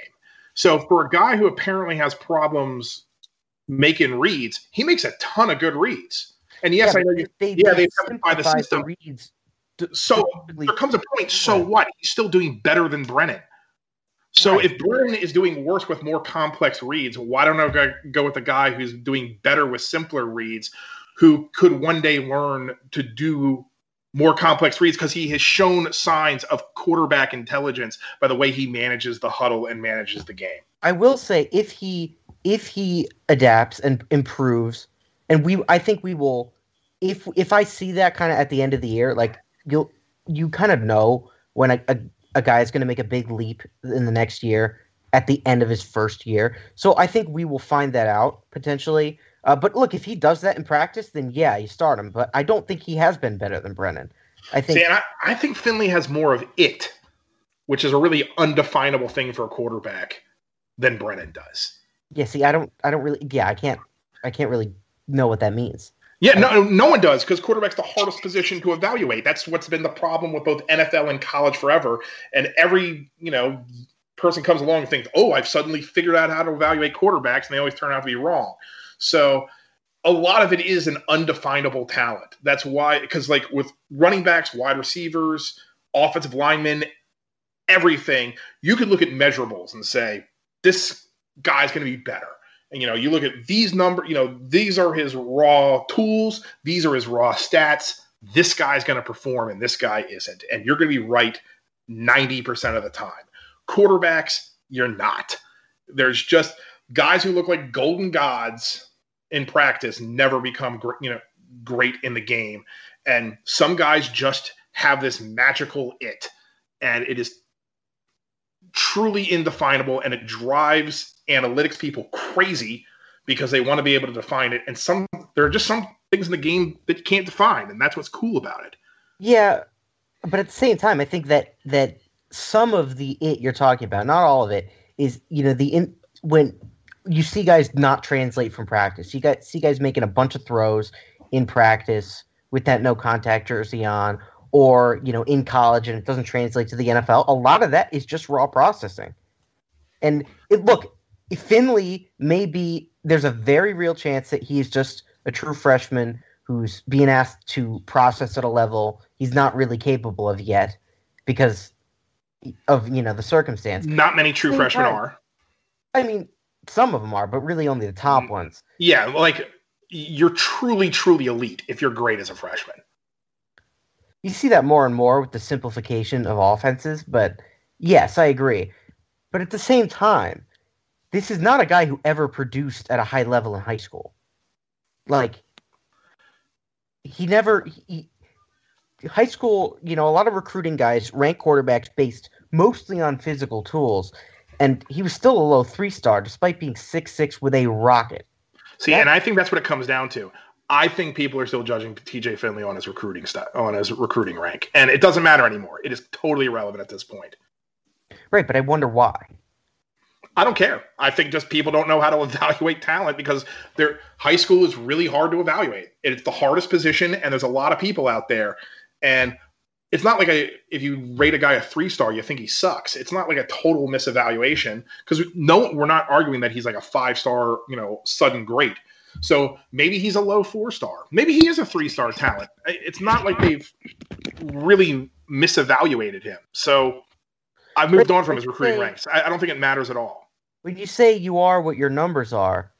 So for a guy who apparently has problems making reads, he makes a ton of good reads. And yes, yeah, I know you, they, yeah, they simplify the system. The reads so there comes a point. So what? He's still doing better than Brennan. So right. if Brennan is doing worse with more complex reads, why don't I go with the guy who's doing better with simpler reads, who could one day learn to do more complex reads because he has shown signs of quarterback intelligence by the way he manages the huddle and manages the game. I will say if he if he adapts and improves, and we I think we will if if I see that kind of at the end of the year, like you'll you kind of know when a, a, a guy is going to make a big leap in the next year at the end of his first year. So I think we will find that out potentially. Uh, but look, if he does that in practice, then yeah, you start him. But I don't think he has been better than Brennan. I think. See, I, I think Finley has more of it, which is a really undefinable thing for a quarterback, than Brennan does. Yeah. See, I don't. I don't really. Yeah, I can't. I can't really know what that means. Yeah, no, no one does because quarterback's the hardest position to evaluate. That's what's been the problem with both NFL and college forever. And every you know person comes along and thinks, "Oh, I've suddenly figured out how to evaluate quarterbacks," and they always turn out to be wrong. So a lot of it is an undefinable talent. That's why, because like with running backs, wide receivers, offensive linemen, everything, you could look at measurables and say, this guy's going to be better. And you know, you look at these number, you know, these are his raw tools, these are his raw stats. This guy's going to perform and this guy isn't. And you're going to be right 90% of the time. Quarterbacks, you're not. There's just guys who look like golden gods in practice never become great, you know, great in the game. And some guys just have this magical it and it is truly indefinable and it drives analytics people crazy because they want to be able to define it and some there are just some things in the game that you can't define and that's what's cool about it Yeah, but at the same time, I think that that some of the it you're talking about, not all of it, is you know the in when you see guys not translate from practice. You got see guys making a bunch of throws in practice with that no contact jersey on, or you know in college and it doesn't translate to the NFL. A lot of that is just raw processing. And it, look, Finley may be. There's a very real chance that he is just a true freshman who's being asked to process at a level he's not really capable of yet because of you know the circumstance. not many true freshmen time. are I mean, some of them are, but really only the top Mm. ones. yeah like you're truly truly elite if you're great as a freshman You see that more and more with the simplification of offenses, but yes, I agree. But at the same time, this is not a guy who ever produced at a high level in high school. Like he never he, high school, you know, a lot of recruiting guys rank quarterbacks based mostly on physical tools, and he was still a low three star despite being six six with a rocket. See, That- and I think that's what it comes down to. I think people are still judging TJ Finley on his recruiting stu on his recruiting rank, and it doesn't matter anymore. It is totally irrelevant at this point. Right, but I wonder why. I don't care. I think just people don't know how to evaluate talent because their high school is really hard to evaluate. It's the hardest position, and there's a lot of people out there. And it's not like a if you rate a guy a three star, you think he sucks. It's not like a total misevaluation because no, we're not arguing that he's like a five star, you know, sudden great. So maybe he's a low four star. Maybe he is a three star talent. It's not like they've really misevaluated him. So I've moved on from his recruiting ranks. I, I don't think it matters at all. When you say you are what your numbers are,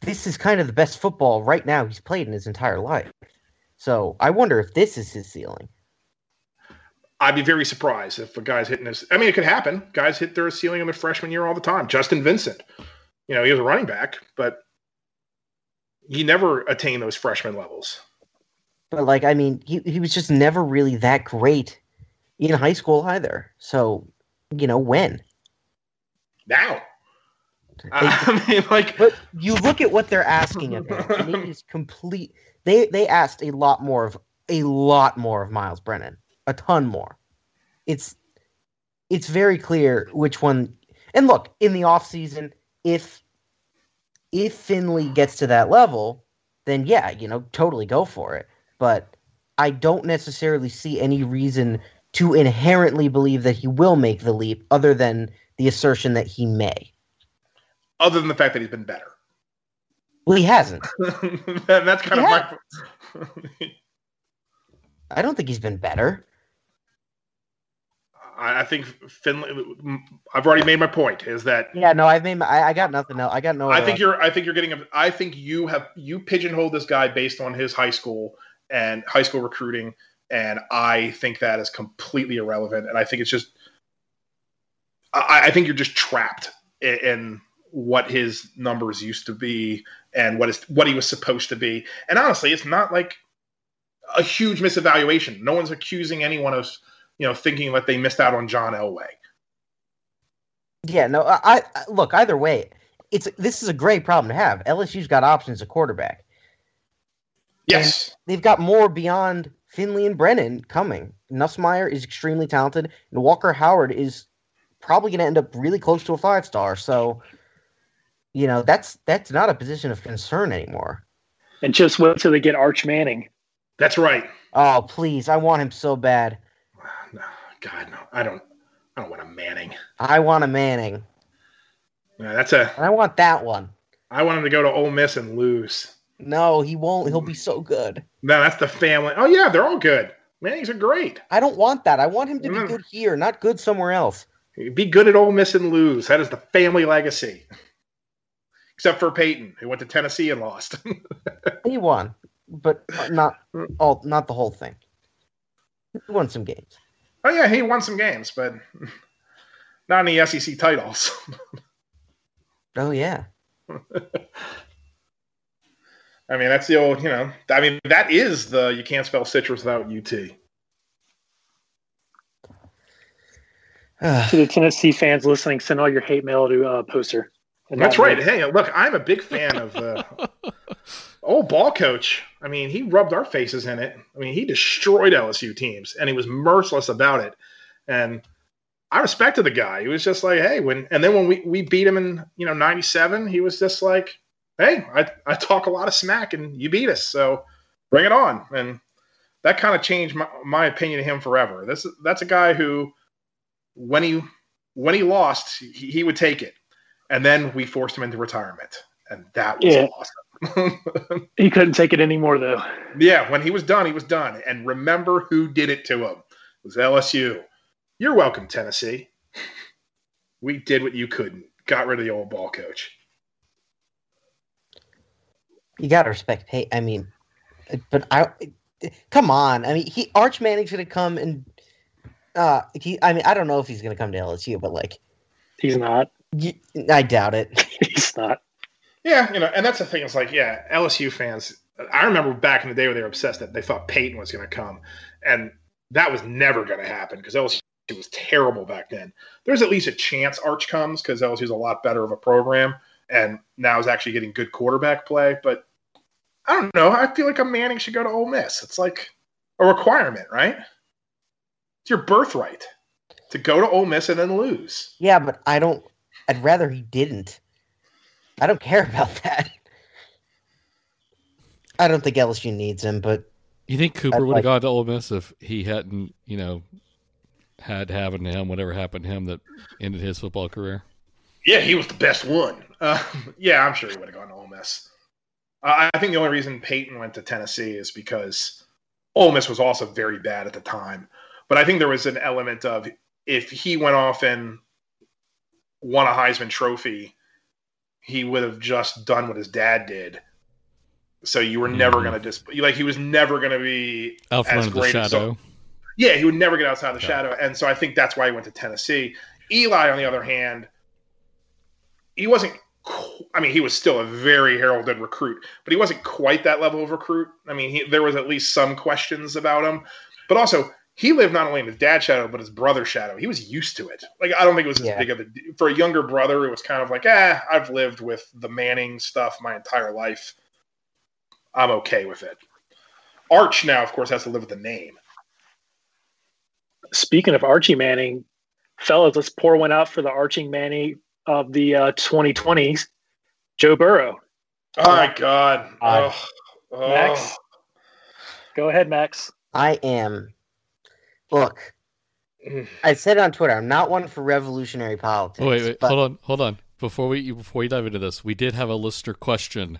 this is kind of the best football right now he's played in his entire life. So I wonder if this is his ceiling. I'd be very surprised if a guy's hitting this. I mean, it could happen. Guys hit their ceiling in their freshman year all the time. Justin Vincent, you know, he was a running back, but he never attained those freshman levels. But like, I mean, he he was just never really that great in high school either. So, you know, when? Now, *laughs* I mean, like, *laughs* But you look at what they're asking of him, and it *laughs* is complete. They they asked a lot more of a lot more of Myles Brennan, a ton more. It's it's very clear which one. And look, in the off season, if if Finley gets to that level, then yeah, you know, totally go for it. But I don't necessarily see any reason to inherently believe that he will make the leap, other than the assertion that he may. other than the fact that he's been better, Well, he hasn't. *laughs* that's kind Yeah. of my. I don't think he's been better. I I think Finland. I've already made my point. Is that Yeah, no, I've made my, I, I got nothing else. I got no. I uh, think you're. I think you're getting. A, I think you have you pigeonholed this guy based on his high school and high school recruiting, and I think that is completely irrelevant. And I think it's just. I, I think you're just trapped in, in what his numbers used to be and what is what he was supposed to be. And honestly, it's not like a huge misevaluation. No one's accusing anyone of you know thinking that they missed out on John Elway. Yeah, no. I, I look either way. It's this is a great problem to have. LSU's got options at quarterback. Yes. They've got more beyond Finley and Brennan coming. Nussmeier is extremely talented, and Walker Howard is probably going to end up really close to a five star. So, you know, that's that's not a position of concern anymore. And just wait till they get Arch Manning. That's right. Oh, please, I want him so bad. God, no. I don't. I don't want a Manning. I want a Manning, Yeah, that's a. and I want that one. I want him to go to Ole Miss and lose. No, he won't. He'll be so good. No, that's the family. Oh yeah, they're all good. Mannings are great. I don't want that. I want him to be No. good here, not good somewhere else. Be good at Ole Miss and lose. That is the family legacy. except for Peyton, who went to Tennessee and lost. *laughs* he won, but not mm. all, not the whole thing. He won some games. Oh yeah, he won some games, but *laughs* not any SEC titles. *laughs* Oh yeah, *laughs* I mean, that's the old, you know. I mean, that is the you can't spell citrus without UT. *sighs* To the Tennessee fans listening, send all your hate mail to uh, Poster. That's not right. me. Hey, look, I'm a big fan of uh, old ball coach. I mean, he rubbed our faces in it. I mean, he destroyed LSU teams, and he was merciless about it. And I respected the guy. He was just like, hey, when and then when we, we beat him in you know '97, he was just like, hey, I I talk a lot of smack, and you beat us, so bring it on. And that kind of changed my, my opinion of him forever. This that's a guy who, when he when he lost, he, he would take it, and then we forced him into retirement, and that was Yeah. awesome. He couldn't take it anymore, though. yeah, when he was done, he was done. And remember who did it to him? It was LSU. You're welcome, Tennessee. We did what you couldn't. Got rid of the old ball coach. you gotta respect Pay. I mean, but I come on. I mean, he Arch Manning's gonna come and uh, he. I mean, I don't know if he's gonna come to LSU, but like, He's not. you, I doubt it. *laughs* He's not. Yeah, you know, and that's the thing. It's like, yeah, LSU fans. I remember back in the day where they were obsessed that they thought Peyton was going to come, and that was never going to happen because LSU was terrible back then. There's at least a chance Arch comes because LSU's a lot better of a program, and now is actually getting good quarterback play. But I don't know. I feel like a Manning should go to Ole Miss. It's like a requirement, right? It's your birthright to go to Ole Miss and then lose. Yeah, but I don't. I'd rather he didn't. I don't care *laughs* about that. I don't think LSU needs him, but You think Cooper I'd have like- gone to Ole Miss if he hadn't, you know, had happened to him whatever happened to him that ended his football career? Yeah, he was the best one. *laughs* Uh, yeah, I'm sure he would have gone to Ole Miss. Uh, I think the only reason Peyton went to Tennessee is because Ole Miss was also very bad at the time. But I think there was an element of if he went off and won a Heisman Trophy, he would have just done what his dad did. So you were never Mhm. going to just like he was never going to be Out as the great as- shadow. yeah, he would never get outside the Yeah. shadow, and so I think that's why he went to Tennessee. Eli, on the other hand, he wasn't. qu- I mean, he was still a very heralded recruit, but he wasn't quite that level of recruit. I mean, he, there was at least some questions about him, but also he lived not only in his dad's shadow but his brother's shadow. He was used to it. Like I don't think it was as Yeah. big of a for a younger brother. It was kind of like, ah, I've lived with the Manning stuff my entire life. I'm okay with it. Arch now, of course, has to live with the name. Speaking of Archie Manning, fellas, let's pour one out for the Archie Manning of the uh, 2020s, Joe Burrow. Oh my god. God. Oh, oh. Max? Go ahead, Max. I am. Look, Mm. I said on Twitter, I'm not one for revolutionary politics. Oh, wait, wait, but hold on, hold on. Before we before we dive into this, we did have a listener question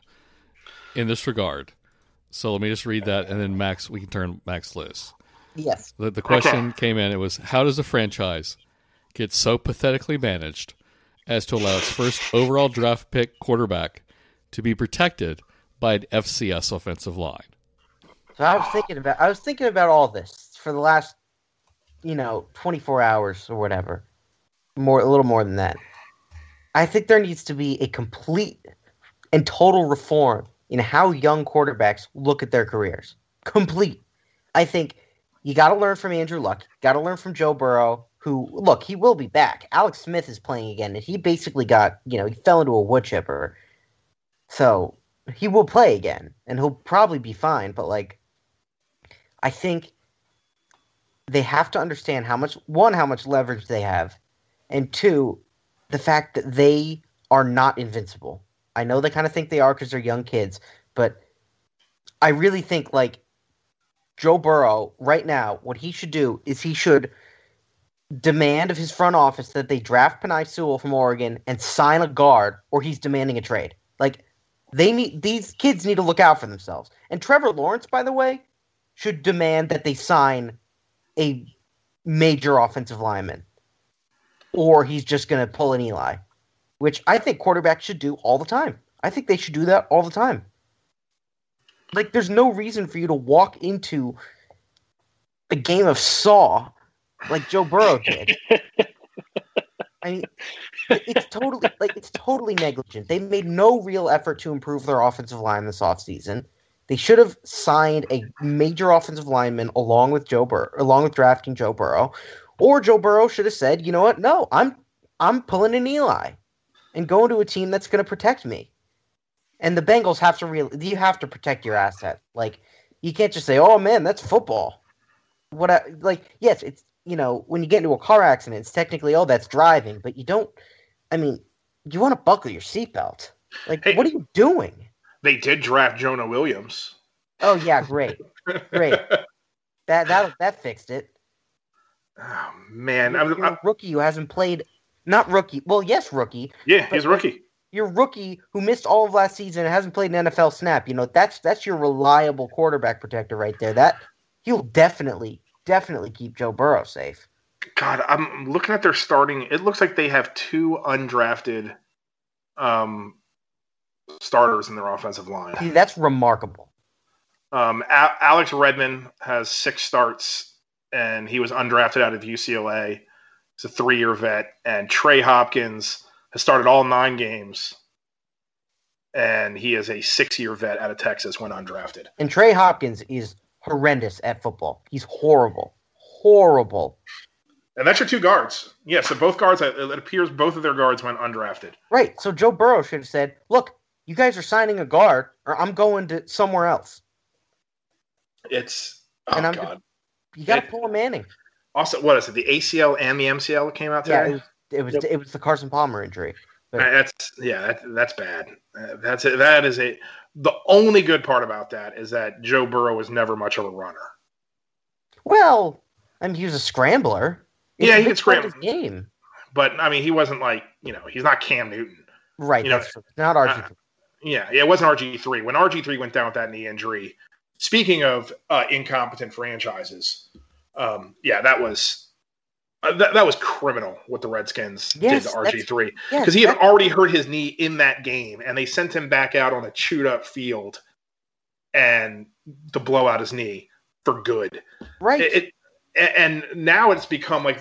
in this regard. So let me just read that, and then Max, we can turn Max loose. Yes, The, the question came in. It was, how does a franchise get so pathetically managed as to allow its first overall draft pick quarterback to be protected by an FCS offensive line? so I was thinking about I was thinking about all this for the last, you know, 24 hours or whatever, more a little more than that. I think there needs to be a complete and total reform in how young quarterbacks look at their careers. Complete. I think you got to learn from Andrew Luck. Got to learn from Joe Burrow, who look he will be back. Alex Smith is playing again, and he basically got you know he fell into a wood chipper, so he will play again, and he'll probably be fine. But like, I think they have to understand how much one how much leverage they have, and two, the fact that they are not invincible. I know they kind of think they are because they're young kids, but I really think like Joe Burrow right now, what he should do is he should demand of his front office that they draft Penei Sewell from Oregon and sign a guard, or he's demanding a trade. Like they need these kids need to look out for themselves. And Trevor Lawrence, by the way, should demand that they sign a major offensive lineman, or he's just going to pull an Eli, which I think quarterbacks should do all the time. I think they should do that all the time. Like, there's no reason for you to walk into a game of Saw like Joe Burrow did. I mean, it's totally like it's totally negligent. They made no real effort to improve their offensive line this offseason. They should have signed a major offensive lineman along with Joe Burrow, along with drafting Joe Burrow, or Joe Burrow should have said, "You know what? No, I'm I'm pulling an Eli and going to a team that's going to protect me." And the Bengals have to real you have to protect your asset. Like you can't just say, "Oh man, that's football." What I like? Yes, it's you know when you get into a car accident, it's technically oh that's driving, but you don't. I mean, you want to buckle your seatbelt. Like, Hey. what are you doing? They did draft Jonah Williams. Oh yeah, great, great. *laughs* That that that fixed it. Oh, man, You're, I'm, you're I'm, a rookie who hasn't played. Not rookie. Well, yes, rookie. yeah, he's a rookie. You're rookie who missed all of last season and hasn't played an NFL snap. You know that's that's your reliable quarterback protector right there. That he'll definitely definitely keep Joe Burrow safe. God, I'm looking at their starting. It looks like they have two undrafted um, starters in their offensive line. See, that's remarkable. Um, A- Alex Redmond has six starts, and he was undrafted out of UCLA. He's a three-year vet, and Trey Hopkins has started all nine games, and he is a six-year vet out of Texas when undrafted. And Trey Hopkins is horrendous at football. He's horrible, horrible. And that's your two guards. Yeah, so both guards. It it appears both of their guards went undrafted. Right. So Joe Burrow should have said, "Look, you guys are signing a guard, or I'm going to somewhere else." It's oh And I'm- god. You got to pull a Manning. Also, what is it? The ACL and the MCL came out Yeah, today. it was it was, Yep. it was the Carson Palmer injury. Uh, That's yeah, that, that's bad. Uh, that's it. That is a. The only good part about that is that Joe Burrow was never much of a runner. Well, I mean, he was a scrambler. It's Yeah, he could scramble. Game. But I mean, he wasn't like you know, he's not Cam Newton. Right. You know, that's not RG. Yeah, yeah, it wasn't RG three. When RG three went down with that knee injury. Speaking of uh, incompetent franchises, um, yeah, that was uh, that, that was criminal what the Redskins Yes, did to RG three. yeah, because he had already hurt his knee in that game, and they sent him back out on a chewed up field, and to blow out his knee for good. right. It, it and now it's become like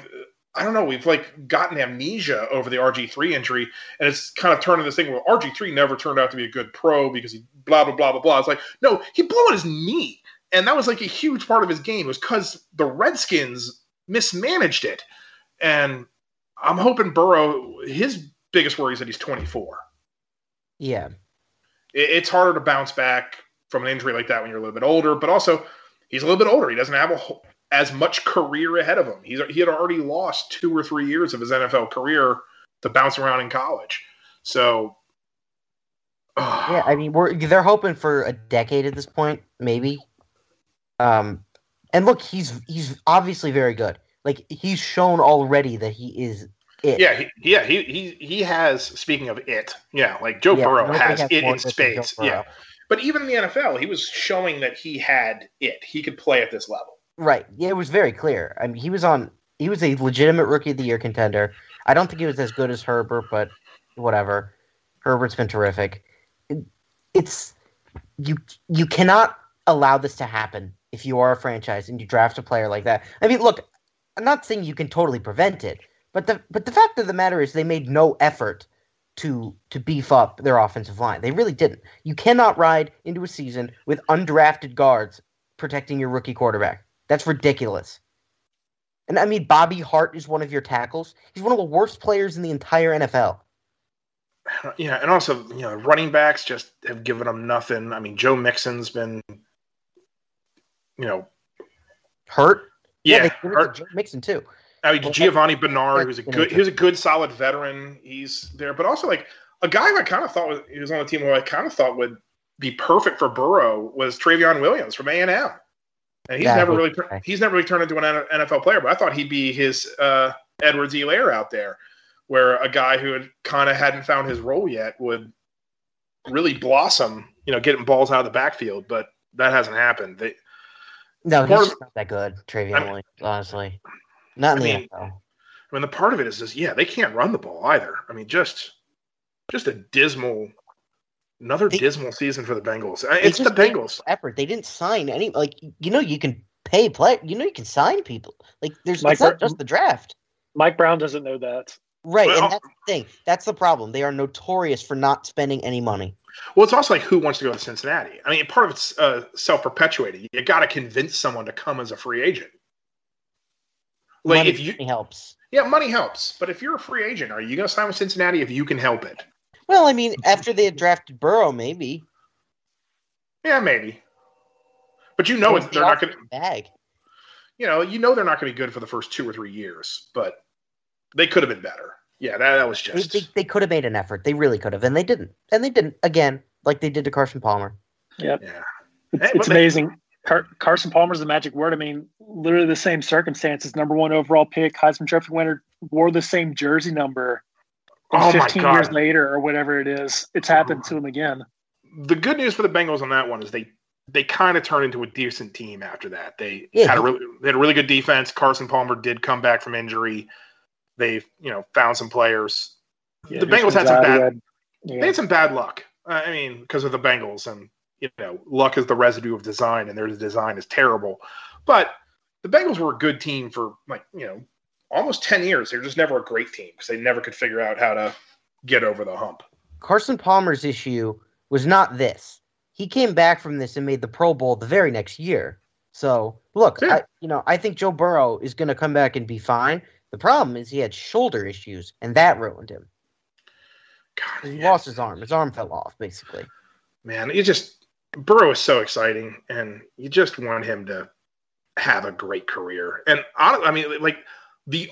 I don't know. We've like gotten amnesia over the RG three injury, and it's kind of turned into this thing where RG three never turned out to be a good pro because he blah blah blah blah blah. It's like no, he blew out his knee, and that was like a huge part of his game. It was because the Redskins mismanaged it, and I'm hoping Burrow. His biggest worry is that he's 24. yeah. It, it's harder to bounce back from an injury like that when you're a little bit older, but also he's a little bit older. He doesn't have a, whole- as much career ahead of him. He's he had already lost two or three years of his NFL career to bounce around in college. So, Yeah, I mean, we're they're hoping for a decade at this point, maybe. Um, and look, he's he's obviously very good. Like he's shown already that he is it. yeah, he, yeah, he, he he has. Speaking of it, yeah, like Joe Yeah, Burrow has, has it in of this than Joe spades. Yeah, but even in the NFL, he was showing that he had it. He could play at this level. Right. Yeah, it was very clear. I mean, he was on. He was a legitimate rookie of the year contender. I don't think he was as good as Herbert, but whatever. Herbert's been terrific. It- it's you. You cannot allow this to happen if you are a franchise and you draft a player like that. I mean, look, I'm not saying you can totally prevent it, but the but the fact of the matter is they made no effort to to beef up their offensive line. They really didn't. You cannot ride into a season with undrafted guards protecting your rookie quarterback. That's ridiculous. And I mean, Bobby Hart is one of your tackles. He's one of the worst players in the entire NFL. *sighs* Yeah, and also you know running backs just have given them nothing. I mean, Joe Mixon's been, you know, Hurt? yeah, it hurt. Joe Mixon too. I mean, Well, Giovani Bernard, who's a good, he was a good, solid veteran. He's there, but also like a guy who I kind of thought was, he was on the team who I kind of thought would be perfect for Burrow was Trayveon Williams from A and M, and he's Yeah, never really he's never really turned into an NFL player. But I thought he'd be his uh, Edwards-Helaire out there, where a guy who had kind of hadn't found his role yet would really blossom. You know, getting balls out of the backfield, but that hasn't happened. They, No, he's of- not that good, Trayveon I mean- honestly. Not in I the mean, NFL. I mean, the part of it is just yeah, they can't run the ball either. I mean, just just a dismal Another They- dismal season for the Bengals. It's the Bengals. Effort. They didn't sign any. Like you know, you can pay play. You know, you can sign people. Like there's Mike it's not just the draft. Mike Brown doesn't know that. Right, Well- and that's the thing. That's the problem. They are notorious for not spending any money. Well, it's also like who wants to go to Cincinnati. I mean, part of it's uh, self-perpetuating. You got to convince someone to come as a free agent. Like money if you, helps. yeah, money helps. But if you're a free agent, are you going to sign with Cincinnati if you can help it? Well, I mean, after they had drafted Burrow, maybe. Yeah, maybe. But you know, it's, they're not going to. bag. You know, you know they're not going to be good for the first two or three years. But they could have been better. Yeah, that, that was just. they, they could have made an effort. They really could have, and they didn't. And they didn't again, like they did to Carson Palmer. Yep. yeah. It's, Hey, it's but they- amazing. Car- Carson Palmer's the magic word. I mean, literally the same circumstances. Number one overall pick, Heisman Trophy winner, wore the same jersey number. And Oh my 15 God. years later, or whatever it is, it's happened to him again. the good news for the Bengals on that one is they they kind of turned into a decent team after that. They Yeah. had a really they had a really good defense. Carson Palmer did come back from injury. They've you know found some players. Yeah, the Bengals had some bad had- they had some bad luck. Uh, I mean, because of the Bengals and you know luck is the residue of design, and their design is terrible. But the Bengals were a good team for like you know almost ten years. They're just never a great team because they never could figure out how to get over the hump. Carson Palmer's issue was not this. He came back from this and made the Pro Bowl the very next year. So look, Yeah. I, you know, I think Joe Burrow is going to come back and be fine. The problem is he had shoulder issues, and that ruined him. God, He yeah. lost his arm. His arm fell off, basically. man, you just Burrow is so exciting, and you just want him to have a great career. And hon- I mean, like the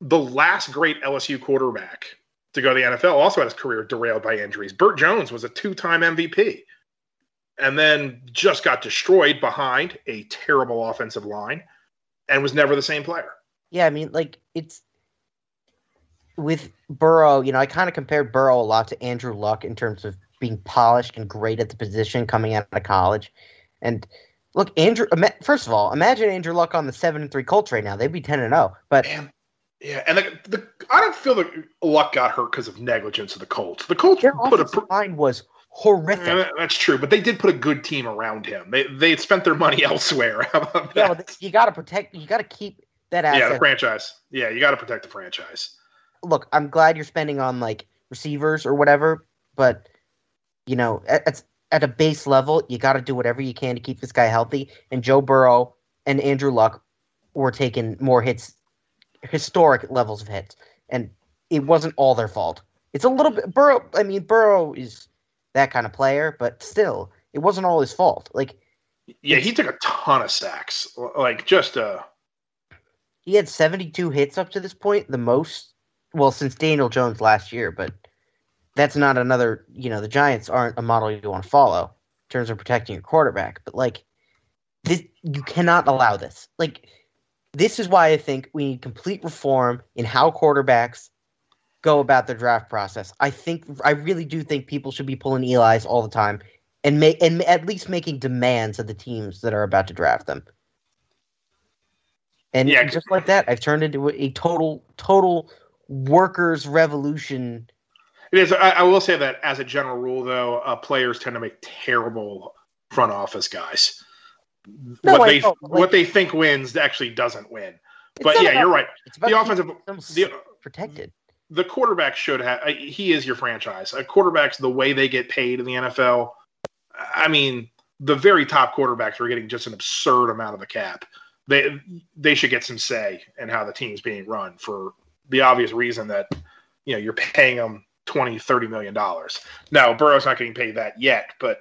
the last great LSU quarterback to go to the NFL also had his career derailed by injuries. Bert Jones was a two time MVP, and then just got destroyed behind a terrible offensive line, and was never the same player. Yeah, I mean, like it's with Burrow. You know, I kind of compared Burrow a lot to Andrew Luck in terms of being polished and great at the position coming out of college. And look, Andrew. First of all, imagine Andrew Luck on the seven and three Colts right now. They'd be ten and zero. But Man, yeah, and the, the I don't feel that Luck got hurt because of negligence of the Colts. The Colts their put a line was horrific. Yeah, that's true, but they did put a good team around him. They they had spent their money *laughs* elsewhere. Yeah, well, you got to protect. You got to keep that yeah, the franchise. Yeah, you got to protect the franchise. Look, I'm glad you're spending on like receivers or whatever, but you know, at at, a base level, you got to do whatever you can to keep this guy healthy. And Joe Burrow and Andrew Luck were taking more hits, historic levels of hits, and it wasn't all their fault. It's a little bit Burrow. I mean, Burrow is that kind of player, but still, it wasn't all his fault. Like Yeah, he took a ton of sacks. Like just uh he had 72 hits up to this point, the most well since Daniel Jones last year, but that's not another, you know, the Giants aren't a model you want to follow in terms of protecting your quarterback, but like this you cannot allow this. Like this is why I think we need complete reform in how quarterbacks go about their draft process. I think I really do think people should be pulling Eli's all the time and make and at least making demands of the teams that are about to draft them. And Yeah, just like that, I've turned into a total total workers revolution. It is I, I will say that as a general rule though, uh, players tend to make terrible front office guys. No, what I they know, what they think wins actually doesn't win. It's But yeah, about- you're right. The offensive the protected. the quarterback should have. uh, He is your franchise. A quarterback's the way they get paid in the NFL. I mean, the very top quarterbacks are getting just an absurd amount of the cap. They they should get some say in how the team's being run for the obvious reason that you know you're paying them 20 30 million dollars. Now Burrow's not getting paid that yet, but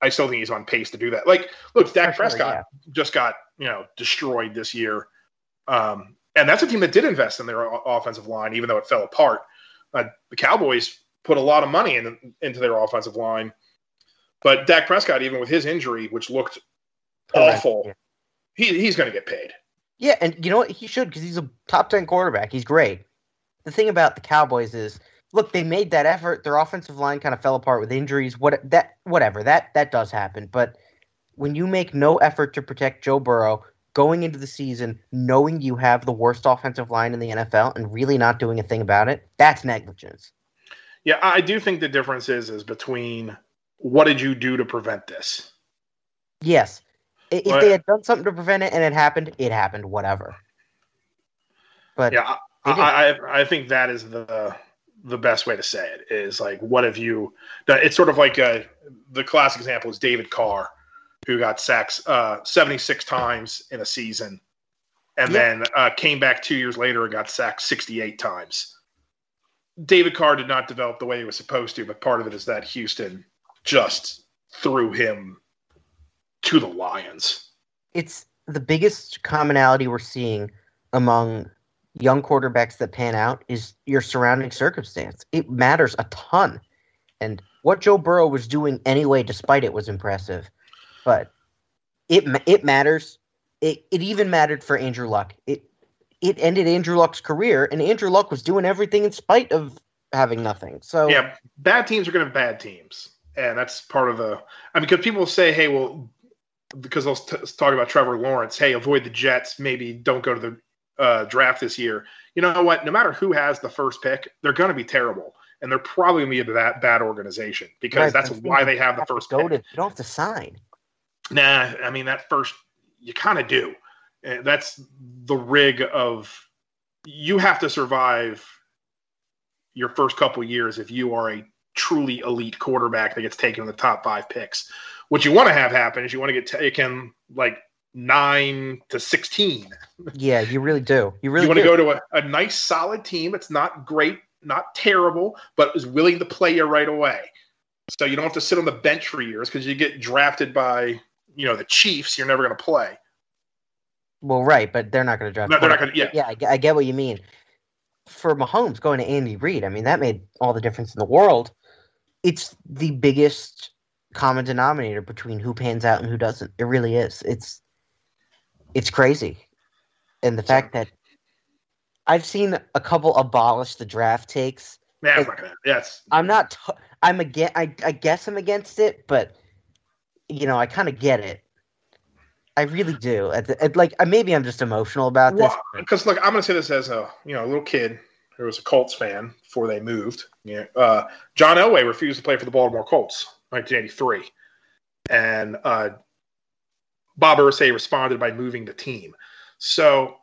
I still think he's on pace to do that. Like, look, Dak sure, Prescott yeah. just got you know destroyed this year, um, and that's a team that did invest in their o- offensive line, even though it fell apart. Uh, the Cowboys put a lot of money in, into their offensive line, but Dak Prescott, even with his injury, which looked Correct, awful, yeah. he, he's going to get paid. Yeah, and you know what? He should because he's a top ten quarterback. He's great. The thing about the Cowboys is, look, they made that effort. Their offensive line kind of fell apart with injuries. What that whatever that that does happen. But when you make no effort to protect Joe Burrow going into the season, knowing you have the worst offensive line in the NFL and really not doing a thing about it, that's negligence. Yeah, I do think the difference is is between what did you do to prevent this? Yes. If Well- they had done something to prevent it and it happened, it happened, whatever. But Yeah, I. I I think that is the the best way to say it is like what have you done? It's sort of like uh the classic example is David Carr, who got sacks uh, 76 times in a season, and Yeah. then uh, came back two years later and got sacked 68 times. David Carr did not develop the way he was supposed to, but part of it is that Houston just threw him to the lions. it's the biggest commonality we're seeing among young quarterbacks that pan out is your surrounding circumstance. It matters a ton. And what Joe Burrow was doing anyway, despite it, was impressive. But it it matters. It it even mattered for Andrew Luck. It it ended Andrew Luck's career, and Andrew Luck was doing everything in spite of having nothing. So Yeah, bad teams are going to have bad teams, and that's part of the. I mean, because people say, "Hey, well," because I'll t- talk about Trevor Lawrence. Hey, avoid the Jets. Maybe don't go to the uh, draft this year. You know what? No matter who has the first pick, they're going to be terrible, and they're probably going to be a bad, bad organization because Right, that's why they have the first go pick. to. You don't have to sign. Nah, I mean that first you kind of do. Uh, That's the rig of you have to survive your first couple years if you are a truly elite quarterback that gets taken in the top five picks. What you want to have happen is you want to get taken like nine to sixteen. Yeah, you really do. You really you want to go to a, a nice solid team. It's not great, not terrible, but is willing to play you right away. So you don't have to sit on the bench for years because you get drafted by you know the Chiefs. You're never going to play. Well, right, but they're not going to draft. No, they're not gonna- yeah. yeah, I, get- I get what you mean. For Mahomes going to Andy Reid, I mean that made all the difference in the world. It's the biggest common denominator between who pans out and who doesn't. It really is. It's it's crazy, and the fact that I've seen a couple abolish the draft takes. Nah, it's not gonna. Yes, I'm not. T- I'm again. I I guess I'm against it, but you know I kind of get it. I really do. At the, at, like maybe I'm just emotional about this. because look, I'm going to say this as a you know a little kid who was a Colts fan before they moved. Yeah, uh, John Elway refused to play for the Baltimore Colts, 1983, and uh, Bob Irsay responded by moving the team. So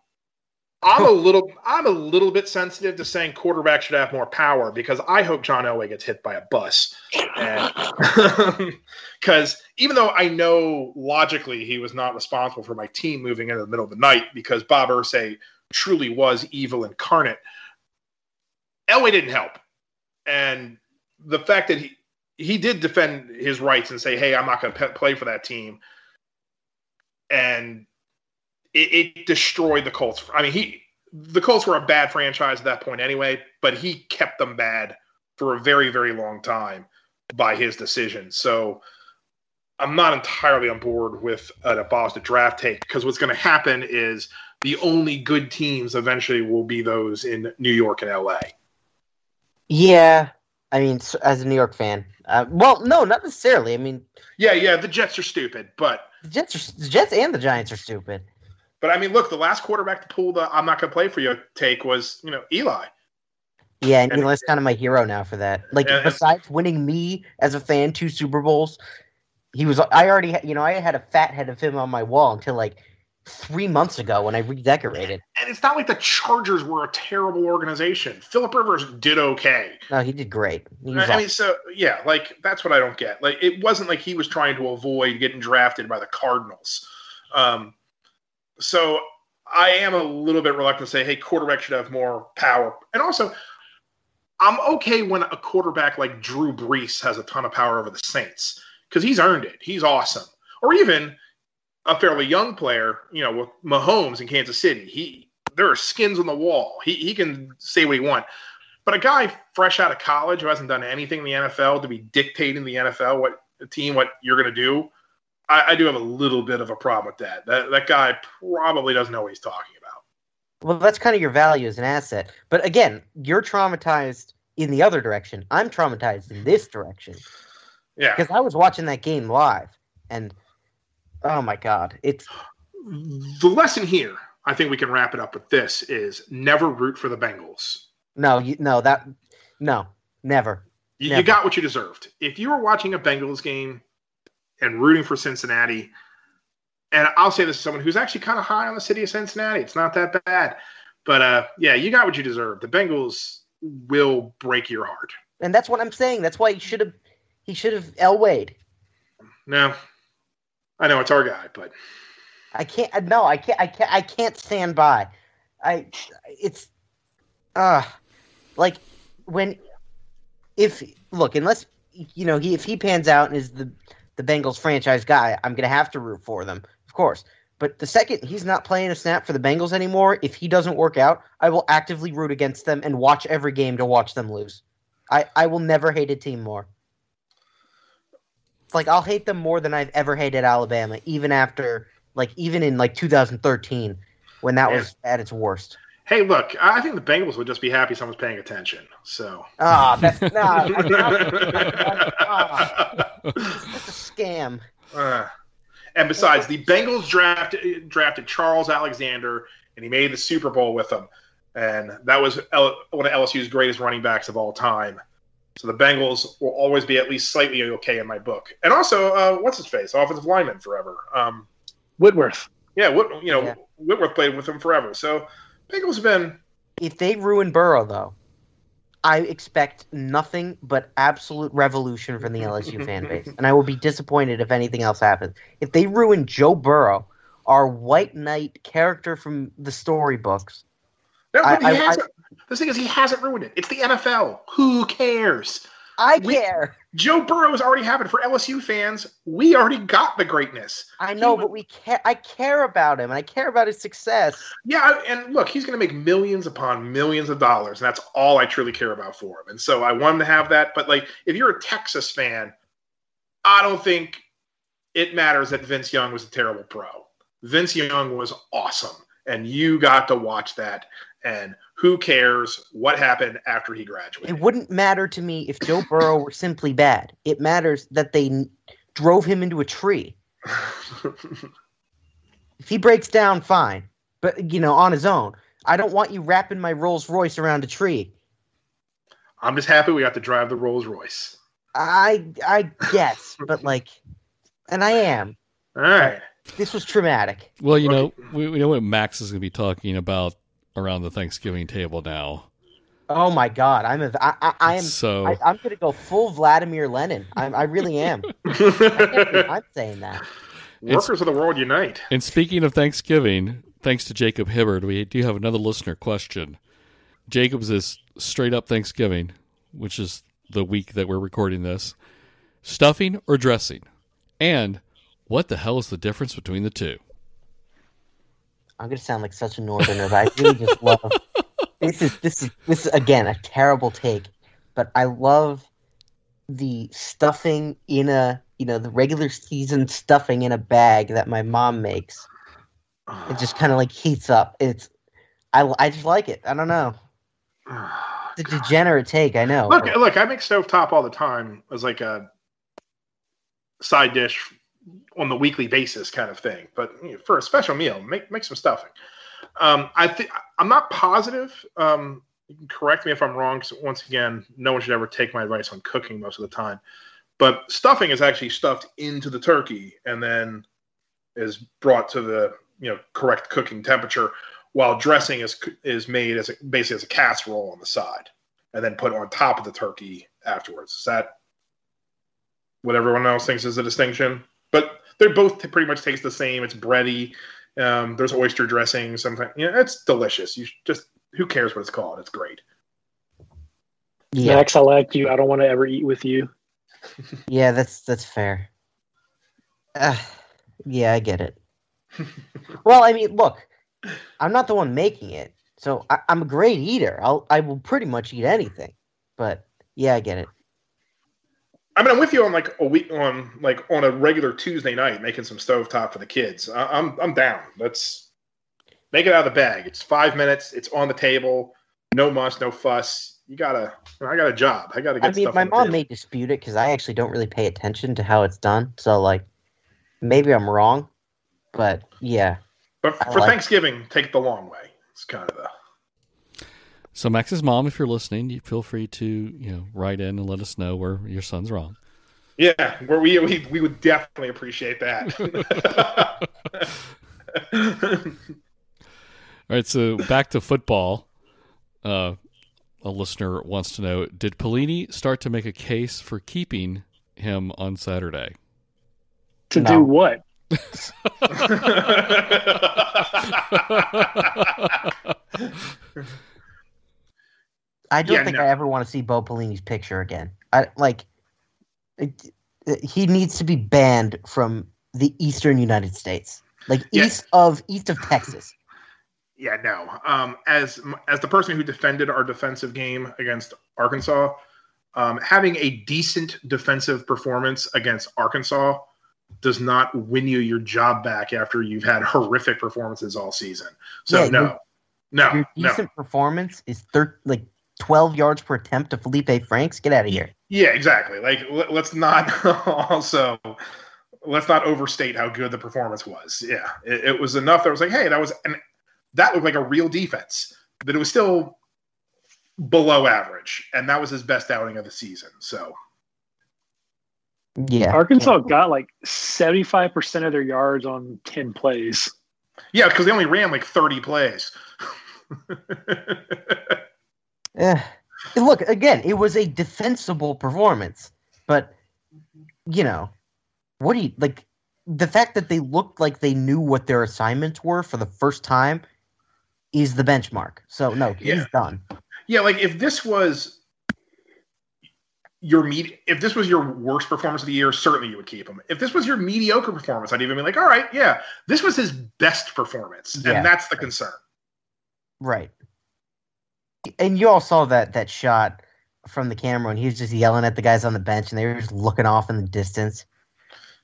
I'm a little I'm a little bit sensitive to saying quarterback should have more power because I hope John Elway gets hit by a bus. Because *laughs* even though I know logically he was not responsible for my team moving into the middle of the night because Bob Irsay truly was evil incarnate, Elway didn't help. And the fact that he he did defend his rights and say, "Hey, I'm not going to play for that team," and it, it destroyed the Colts. I mean, he the Colts were a bad franchise at that point anyway, but he kept them bad for a very, very long time by his decision. So I'm not entirely on board with an abolished draft take because what's going to happen is the only good teams eventually will be those in New York and LA. Yeah, I mean, as a New York fan, uh, well, no, not necessarily. I mean, Yeah, yeah, the Jets are stupid, but the Jets are the Jets and the Giants are stupid. but I mean, look, the last quarterback to pull the "I'm not going to play for you" take was you know Eli. Yeah, and And- Eli's kind of my hero now for that. Like, And- besides winning me as a fan two Super Bowls, he was. I already, you know, I had a fat head of him on my wall until like three months ago when I redecorated. And it's not like the Chargers were a terrible organization. Philip Rivers did okay. No, he did great. He was I mean, so yeah, like that's what I don't get. Like, it wasn't like he was trying to avoid getting drafted by the Cardinals. Um, so I am a little bit reluctant to say, hey, quarterback should have more power. And also, I'm okay when a quarterback like Drew Brees has a ton of power over the Saints because he's earned it. He's awesome. Or even a fairly young player, you know, with Mahomes in Kansas City. He there are skins on the wall. He he can say what he wants. But a guy fresh out of college who hasn't done anything in the NFL to be dictating the NFL what the team what you're going to do, I, I do have a little bit of a problem with that. That that guy probably doesn't know what he's talking about. Well, that's kind of your value as an asset. But again, you're traumatized in the other direction. I'm traumatized in this direction Yeah. because I was watching that game live, and oh my god, it's The lesson here, I think we can wrap it up with this: is never root for the Bengals. no, you, no that no, never. You, you got what you deserved. If you were watching a Bengals game and rooting for Cincinnati, and I'll say this to someone who's actually kind of high on the city of Cincinnati, it's not that bad. But uh, yeah, you got what you deserved. The Bengals will break your heart. And that's what I'm saying. That's why he should have he should have Elwayed. No, I know it's our guy, but I can't. No, I can't. I can't. I can't stand by. I. It's. Uh like when if look unless you know he if he pans out and is the the Bengals franchise guy, I'm gonna have to root for them, of course. But the second he's not playing a snap for the Bengals anymore, if he doesn't work out, I will actively root against them and watch every game to watch them lose. I, I will never hate a team more. Like I'll hate them more than I've ever hated Alabama, even after like even in like 2013 when that was at its worst. hey, look, I think the Bengals would just be happy someone's paying attention. So. Ah, that's *laughs* not. *laughs* ah, it's a scam. Uh, and besides, the Bengals drafted drafted Charles Alexander, and he made the Super Bowl with them, and that was L- one of LSU's greatest running backs of all time. So the Bengals will always be at least slightly okay in my book. And also, uh, what's his face, offensive lineman forever. Um, Whitworth. yeah, Whit, you know Yeah. Whitworth played with him forever. So Bengals have been If they ruin Burrow, though, I expect nothing but absolute revolution from the LSU *laughs* fan base, and I will be disappointed if anything else happens. If they ruin Joe Burrow, our white knight character from the storybooks, no, I- but he I- hasn't. The thing is, he hasn't ruined it. It's the NFL. Who cares? I We- care. Joe Burrow's already happened for LSU fans. We already got the greatness. I know, He- but we care. I care about him, and I care about his success. Yeah, and look, he's going to make millions upon millions of dollars, and that's all I truly care about for him. And so I want him to have that. But like, if you're a Texas fan, I don't think it matters that Vince Young was a terrible pro. Vince Young was awesome, and you got to watch that. And who cares what happened after he graduated? It wouldn't matter to me if Joe Burrow were simply bad. It matters that they drove him into a tree. *laughs* If he breaks down, fine, but you know, on his own. I don't want you wrapping my Rolls Royce around a tree. I'm just happy we got to drive the Rolls Royce. I I guess, but like, and I am. All right. This was traumatic. Well, you know, we, we know what Max is going to be talking about around the Thanksgiving table now. Oh my god, I'm a, I, I, I am. So I, I'm gonna go full Vladimir Lenin. I'm, I really am. I *laughs* *laughs* I'm saying that. Workers of the world unite. And speaking of Thanksgiving, thanks to Jacob Hibbard, we do have another listener question. Jacob's is straight up Thanksgiving, which is the week that we're recording this. Stuffing or dressing? And what the hell is the difference between the two? I'm gonna sound like such a northerner, but I really just *laughs* love this is this is this is again a terrible take, but I love the stuffing in a you know the regular season stuffing in a bag that my mom makes. It just kind of like heats up. It's I I just like it. I don't know. *sighs* It's a degenerate take. I know. Look, look, I make stovetop all the time as like a side dish on the weekly basis kind of thing. But you know, for a special meal, make make some stuffing. Um, I think I'm not positive. Um, correct me if I'm wrong. once again, no one should ever take my advice on cooking most of the time. But stuffing is actually stuffed into the turkey and then is brought to the you know correct cooking temperature, while dressing is is made as a, basically as a casserole on the side and then put on top of the turkey afterwards. Is that what everyone else thinks is a distinction? But they're both pretty much taste the same. It's bready. Um, there's oyster dressing. Sometimes, you know, it's delicious. You just who cares what it's called? It's great. yeah, Max, I like you. I don't want to ever eat with you. *laughs* yeah, that's that's fair. Uh, yeah, I get it. *laughs* well, I mean, look, I'm not the one making it, so I, I'm a great eater. I'll I will pretty much eat anything. But yeah, I get it. I mean, I'm with you on like a week on like on a regular Tuesday night making some stovetop for the kids. I, I'm I'm down. Let's make it out of the bag. It's five minutes. It's on the table. No muss, no fuss. You gotta. I got a job. I gotta get I mean, stuff. my mom table. may dispute it because I actually don't really pay attention to how it's done. So like, maybe I'm wrong, but yeah, But for like- Thanksgiving, take the long way. It's kind of the. So Max's mom, if you're listening, you feel free to you know write in and let us know where your son's wrong. Yeah, where we we, we would definitely appreciate that. *laughs* *laughs* All right, so back to football. Uh, a listener wants to know: Did Pelini start to make a case for keeping him on Saturday? To No. do what? *laughs* I don't Yeah, think no. I ever want to see Bo Pelini's picture again. I like it, it- he needs to be banned from the eastern United States, like Yeah. east of east of Texas. *laughs* yeah, no. Um, as as the person who defended our defensive game against Arkansas, um, having a decent defensive performance against Arkansas does not win you your job back after you've had horrific performances all season. So Yeah, no, your- no, Your no. decent performance is thir- like twelve yards per attempt to Felipe Franks. Get out of here. Yeah, exactly. Like let, let's not *laughs* also let's not overstate how good the performance was. Yeah, it, it was enough that I was like, hey, that was and that looked like a real defense, but it was still below average, and that was his best outing of the season. So Yeah, Arkansas got like 75% of their yards on 10 plays. yeah, because they only ran like thirty plays. *laughs* Eh, look again. It was a defensible performance, but you know, what do you like? The fact that they looked like they knew what their assignments were for the first time is the benchmark. So no, he's done. yeah, like if this was your med- if this was your worst performance of the year, certainly you would keep him. If this was your mediocre performance, I'd even be like, all right, yeah, this was his best performance, Yeah. and that's the concern. Right. And you all saw that that shot from the camera, and he was just yelling at the guys on the bench, and they were just looking off in the distance.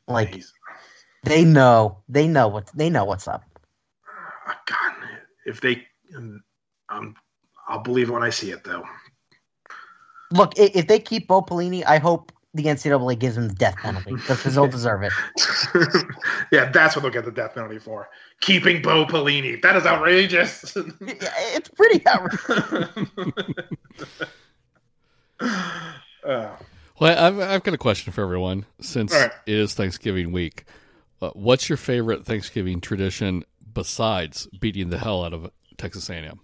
Like they know, they know what they know what's up. God, if they, um, I'll believe when I see it, though. Look, if they keep Bo Pelini, I hope the NCAA gives him the death penalty because they'll deserve it. *laughs* yeah, that's what they'll get the death penalty for. Keeping Bo Pelini. That is outrageous. *laughs* Yeah, It's pretty outrageous. *laughs* Uh, Well, I've I've got a question for everyone since All right. it is Thanksgiving week. Uh, what's your favorite Thanksgiving tradition besides beating the hell out of Texas A&M?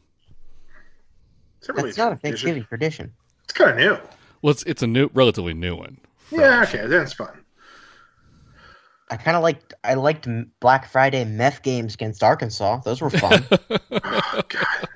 it's really That's not a. Thanksgiving tradition. It's kind of new. Well, it's it's a new, relatively new one. Yeah, okay, that's fun. I kind of liked I liked Black Friday meth games against Arkansas. Those were fun. *laughs* Oh, God.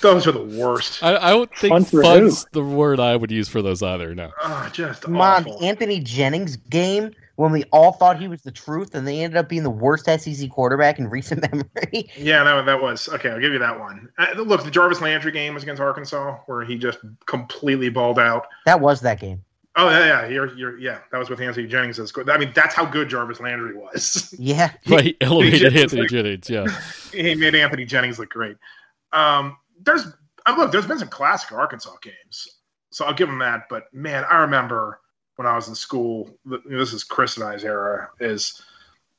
Those are the worst. I, I don't think Fun for fun's the word I would use for those either. No. Oh, just Come on, awful. the Anthony Jennings game when we all thought he was the truth, and they ended up being the worst SEC quarterback in recent *laughs* memory. Yeah, no, that was okay. I'll give you that one. Uh, look, the Jarvis Landry game was against Arkansas, where he just completely balled out. that was that game. Oh yeah, yeah, you're, you're, yeah. That was with Anthony Jennings. as I mean, that's how good Jarvis Landry was. *laughs* Yeah, *laughs* Right, elevated just Anthony like- Jennings. Yeah, he made Anthony Jennings look great. Um, there's uh, look, there's been some classic Arkansas games, so I'll give him that. But man, I remember when I was in school. This is Chris and I's era. Is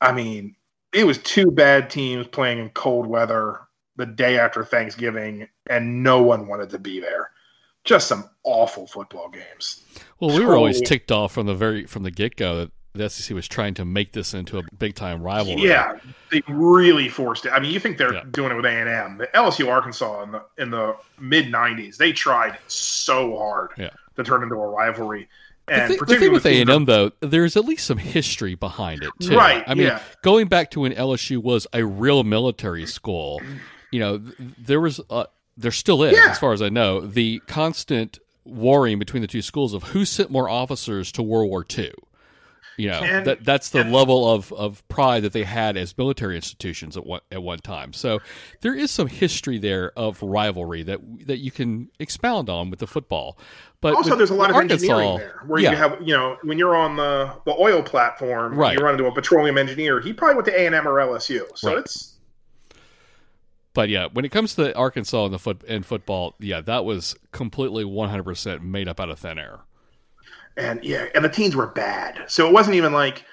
I mean, it was two bad teams playing in cold weather the day after Thanksgiving, and no one wanted to be there. Just some awful football games. Well, we were always ticked off from the very from the get go that the SEC was trying to make this into a big time rivalry. Yeah, they really forced it. I mean, you think they're Yeah. doing it with A and M? The LSU Arkansas in the in the mid '90s, they tried so hard Yeah. to turn into a rivalry. The, And thi- the thing with A and M though, there's at least some history behind it too. Right, I mean, yeah. going back to when LSU was a real military school, you know, there was, uh, there still is, Yeah. as far as I know, the constant warring between the two schools of who sent more officers to World War II. You know, And- that that's the and- level of, of pride that they had as military institutions at one at one time. So there is some history there of rivalry that that you can expound on with the football. But also, there's a lot of Arkansas, engineering there, where yeah. you have, you know, when you're on the the oil platform, Right. you run into a petroleum engineer. He probably went to A and M or LSU, so Right. it's But yeah, when it comes to Arkansas and the foot and football, yeah, that was completely 100% made up out of thin air. And yeah, and the teams were bad. So it wasn't even like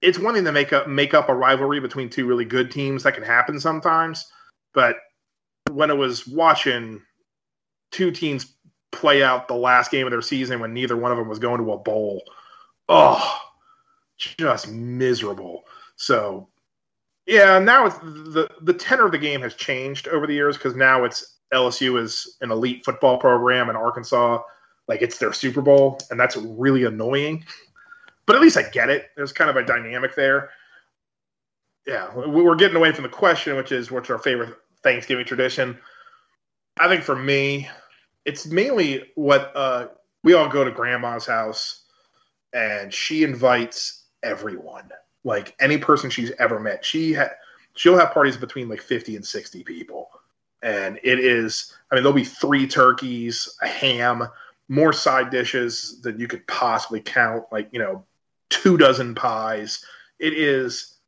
it's one thing to make up make up a rivalry between two really good teams that can happen sometimes, but when it was watching two teams play out the last game of their season when neither one of them was going to a bowl. Oh, just miserable. So, yeah, now it's the the tenor of the game has changed over the years because now it's LSU is an elite football program and Arkansas like it's their Super Bowl, and that's really annoying. But at least I get it. There's kind of a dynamic there. Yeah, we're getting away from the question, which is what's our favorite Thanksgiving tradition. I think for me, it's mainly what uh, we all go to grandma's house and she invites everyone, like any person she's ever met. She ha- she'll have parties between like 50 and 60 people. And it is, I mean, there'll be three turkeys, a ham, more side dishes than you could possibly count, like, you know, two dozen pies. It is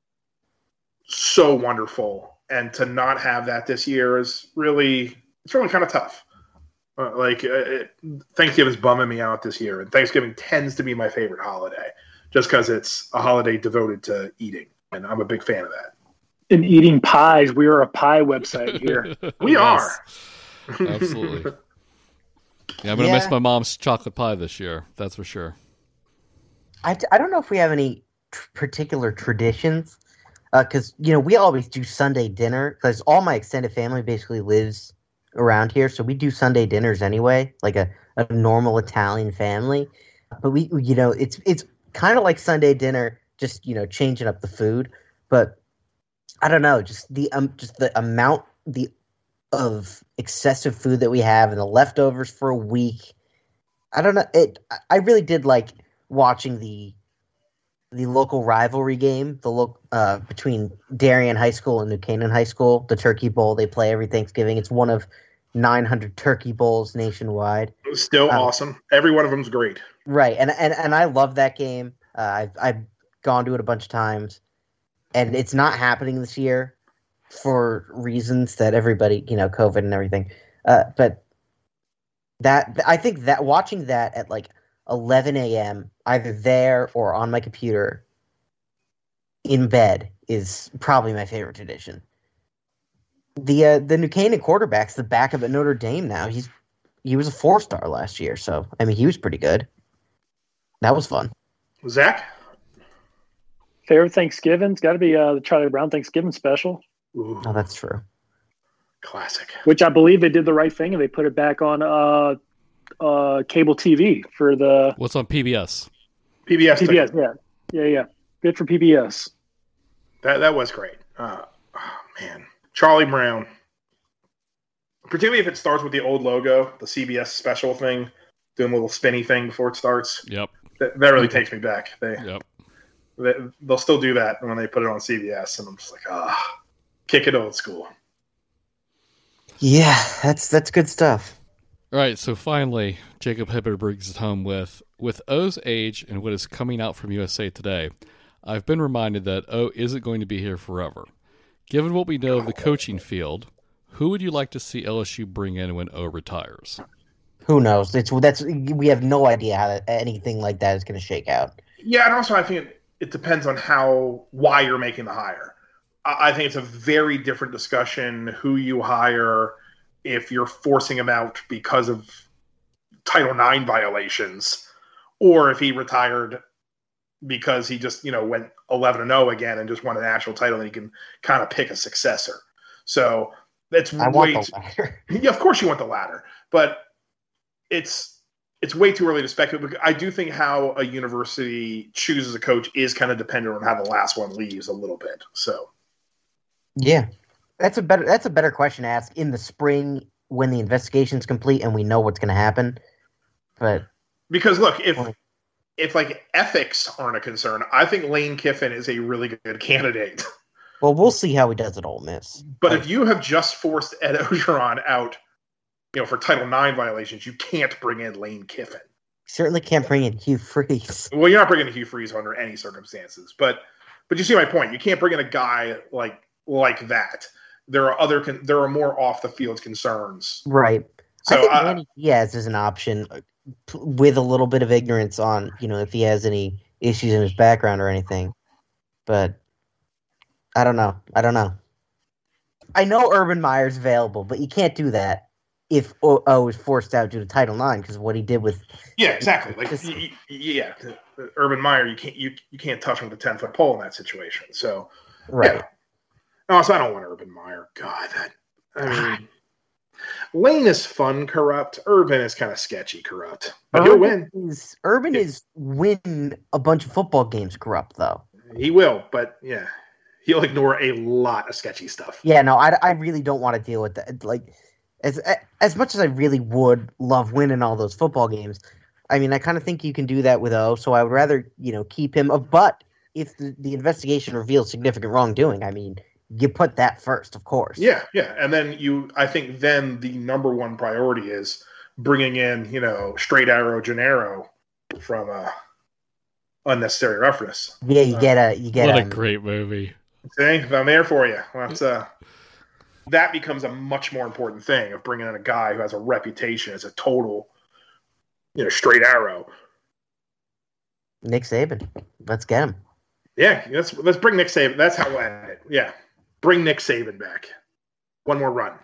so wonderful. And to not have that this year is really, it's really kind of tough. Uh, like, uh, it, Thanksgiving's bumming me out this year, and Thanksgiving tends to be my favorite holiday just because it's a holiday devoted to eating. And I'm a big fan of that. And eating pies. We are a pie website here. *laughs* we are. Absolutely. *laughs* Yeah, I'm gonna yeah. miss my mom's chocolate pie this year. That's for sure. I, I don't know if we have any tr- particular traditions because uh, you know we always do Sunday dinner because all my extended family basically lives around here, so we do Sunday dinners anyway, like a, a normal Italian family. But we you know it's it's kind of like Sunday dinner, just you know changing up the food. But I don't know, just the um just the amount the of excessive food that we have and the leftovers for a week. I don't know. It. I really did like watching the the local rivalry game, the look uh, between Darien High School and New Canaan High School, the Turkey Bowl. They play every Thanksgiving. It's one of 900 Turkey Bowls nationwide. Still um, awesome. Every one of them's great. Right, and and and I love that game. Uh, I've I've gone to it a bunch of times, and it's not happening this year for reasons that everybody, you know, COVID and everything. Uh, but that I think that watching that at like 11 a.m. either there or on my computer in bed is probably my favorite tradition. The uh, the New Canaan quarterback's the backup at Notre Dame now. He's he was a four star last year, so I mean he was pretty good. That was fun. Zach, favorite Thanksgiving's got to be uh, the Charlie Brown Thanksgiving special. Ooh. Oh, that's true. Classic. Which I believe they did the right thing and they put it back on uh, uh, cable TV for the. What's on PBS? PBS. PBS. Yeah, yeah, yeah. Good for PBS. That that was great. Uh, oh, man, Charlie Brown. Particularly if it starts with the old logo, the CBS special thing, doing a little spinny thing before it starts. Yep. That, that really takes me back. They, yep. They, they'll still do that when they put it on CBS, and I'm just like, ah kick it old school. Yeah, that's that's good stuff. All right, so finally, Jacob Hibbert brings it home with with O's age and what is coming out from USA Today. I've been reminded that O isn't going to be here forever. Given what we know of the coaching field, who would you like to see LSU bring in when O retires? Who knows? It's that's we have no idea how anything like that is going to shake out. Yeah, and also I think it, it depends on how why you're making the hire. I think it's a very different discussion who you hire if you're forcing him out because of Title IX violations, or if he retired because he just you know went 11 and 0 again and just won a national title and he can kind of pick a successor. So that's I way want the latter. *laughs* yeah, of course you want the latter, but it's it's way too early to speculate. I do think how a university chooses a coach is kind of dependent on how the last one leaves a little bit. So yeah, that's a better that's a better question to ask in the spring when the investigation's complete and we know what's going to happen. But because look, if if like ethics aren't a concern, I think Lane Kiffin is a really good candidate. *laughs* Well, we'll see how he does at Ole Miss. But like, if you have just forced Ed Orgeron out, you know, for Title IX violations, you can't bring in Lane Kiffin. Certainly can't bring in Hugh Freeze. Well, you're not bringing in Hugh Freeze under any circumstances. But but you see my point. You can't bring in a guy like like that. There are other con- there are more off the field concerns. Right. So I think Manny Diaz is an option uh, with a little bit of ignorance on you know if he has any issues in his background or anything, but I don't know. I don't know. I know Urban Meyer's available, but you can't do that. if O, o was forced out due to Title IX because what he did with Yeah, exactly. Like Just- y- y- yeah, Urban Meyer, you can't you you can't touch him with a ten foot pole in that situation. So right. Yeah. Oh, also, I don't want Urban Meyer. God, that I mean, Lane is fun corrupt. Urban is kind of sketchy corrupt, but he'll win. Is, Urban is win a bunch of football games corrupt though. He will, but yeah, he'll ignore a lot of sketchy stuff. Yeah, no, I, I really don't want to deal with that. Like, as as much as I really would love winning all those football games, I mean, I kind of think you can do that with O. So I would rather you know keep him. A but if the, the investigation reveals significant wrongdoing, I mean, you put that first, of course. Yeah, yeah, and then you, I think, then the number one priority is bringing in, you know, straight arrow Gennero from uh, unnecessary roughness. yeah. You get a you get What a um, great movie. See, I'm there for you. That's uh, that becomes a much more important thing of bringing in a guy who has a reputation as a total, you know, straight arrow. Nick Saban. Let's get him. Yeah, let's let's bring Nick Saban. That's how we'll end it. Yeah, bring Nick Saban back. One more run.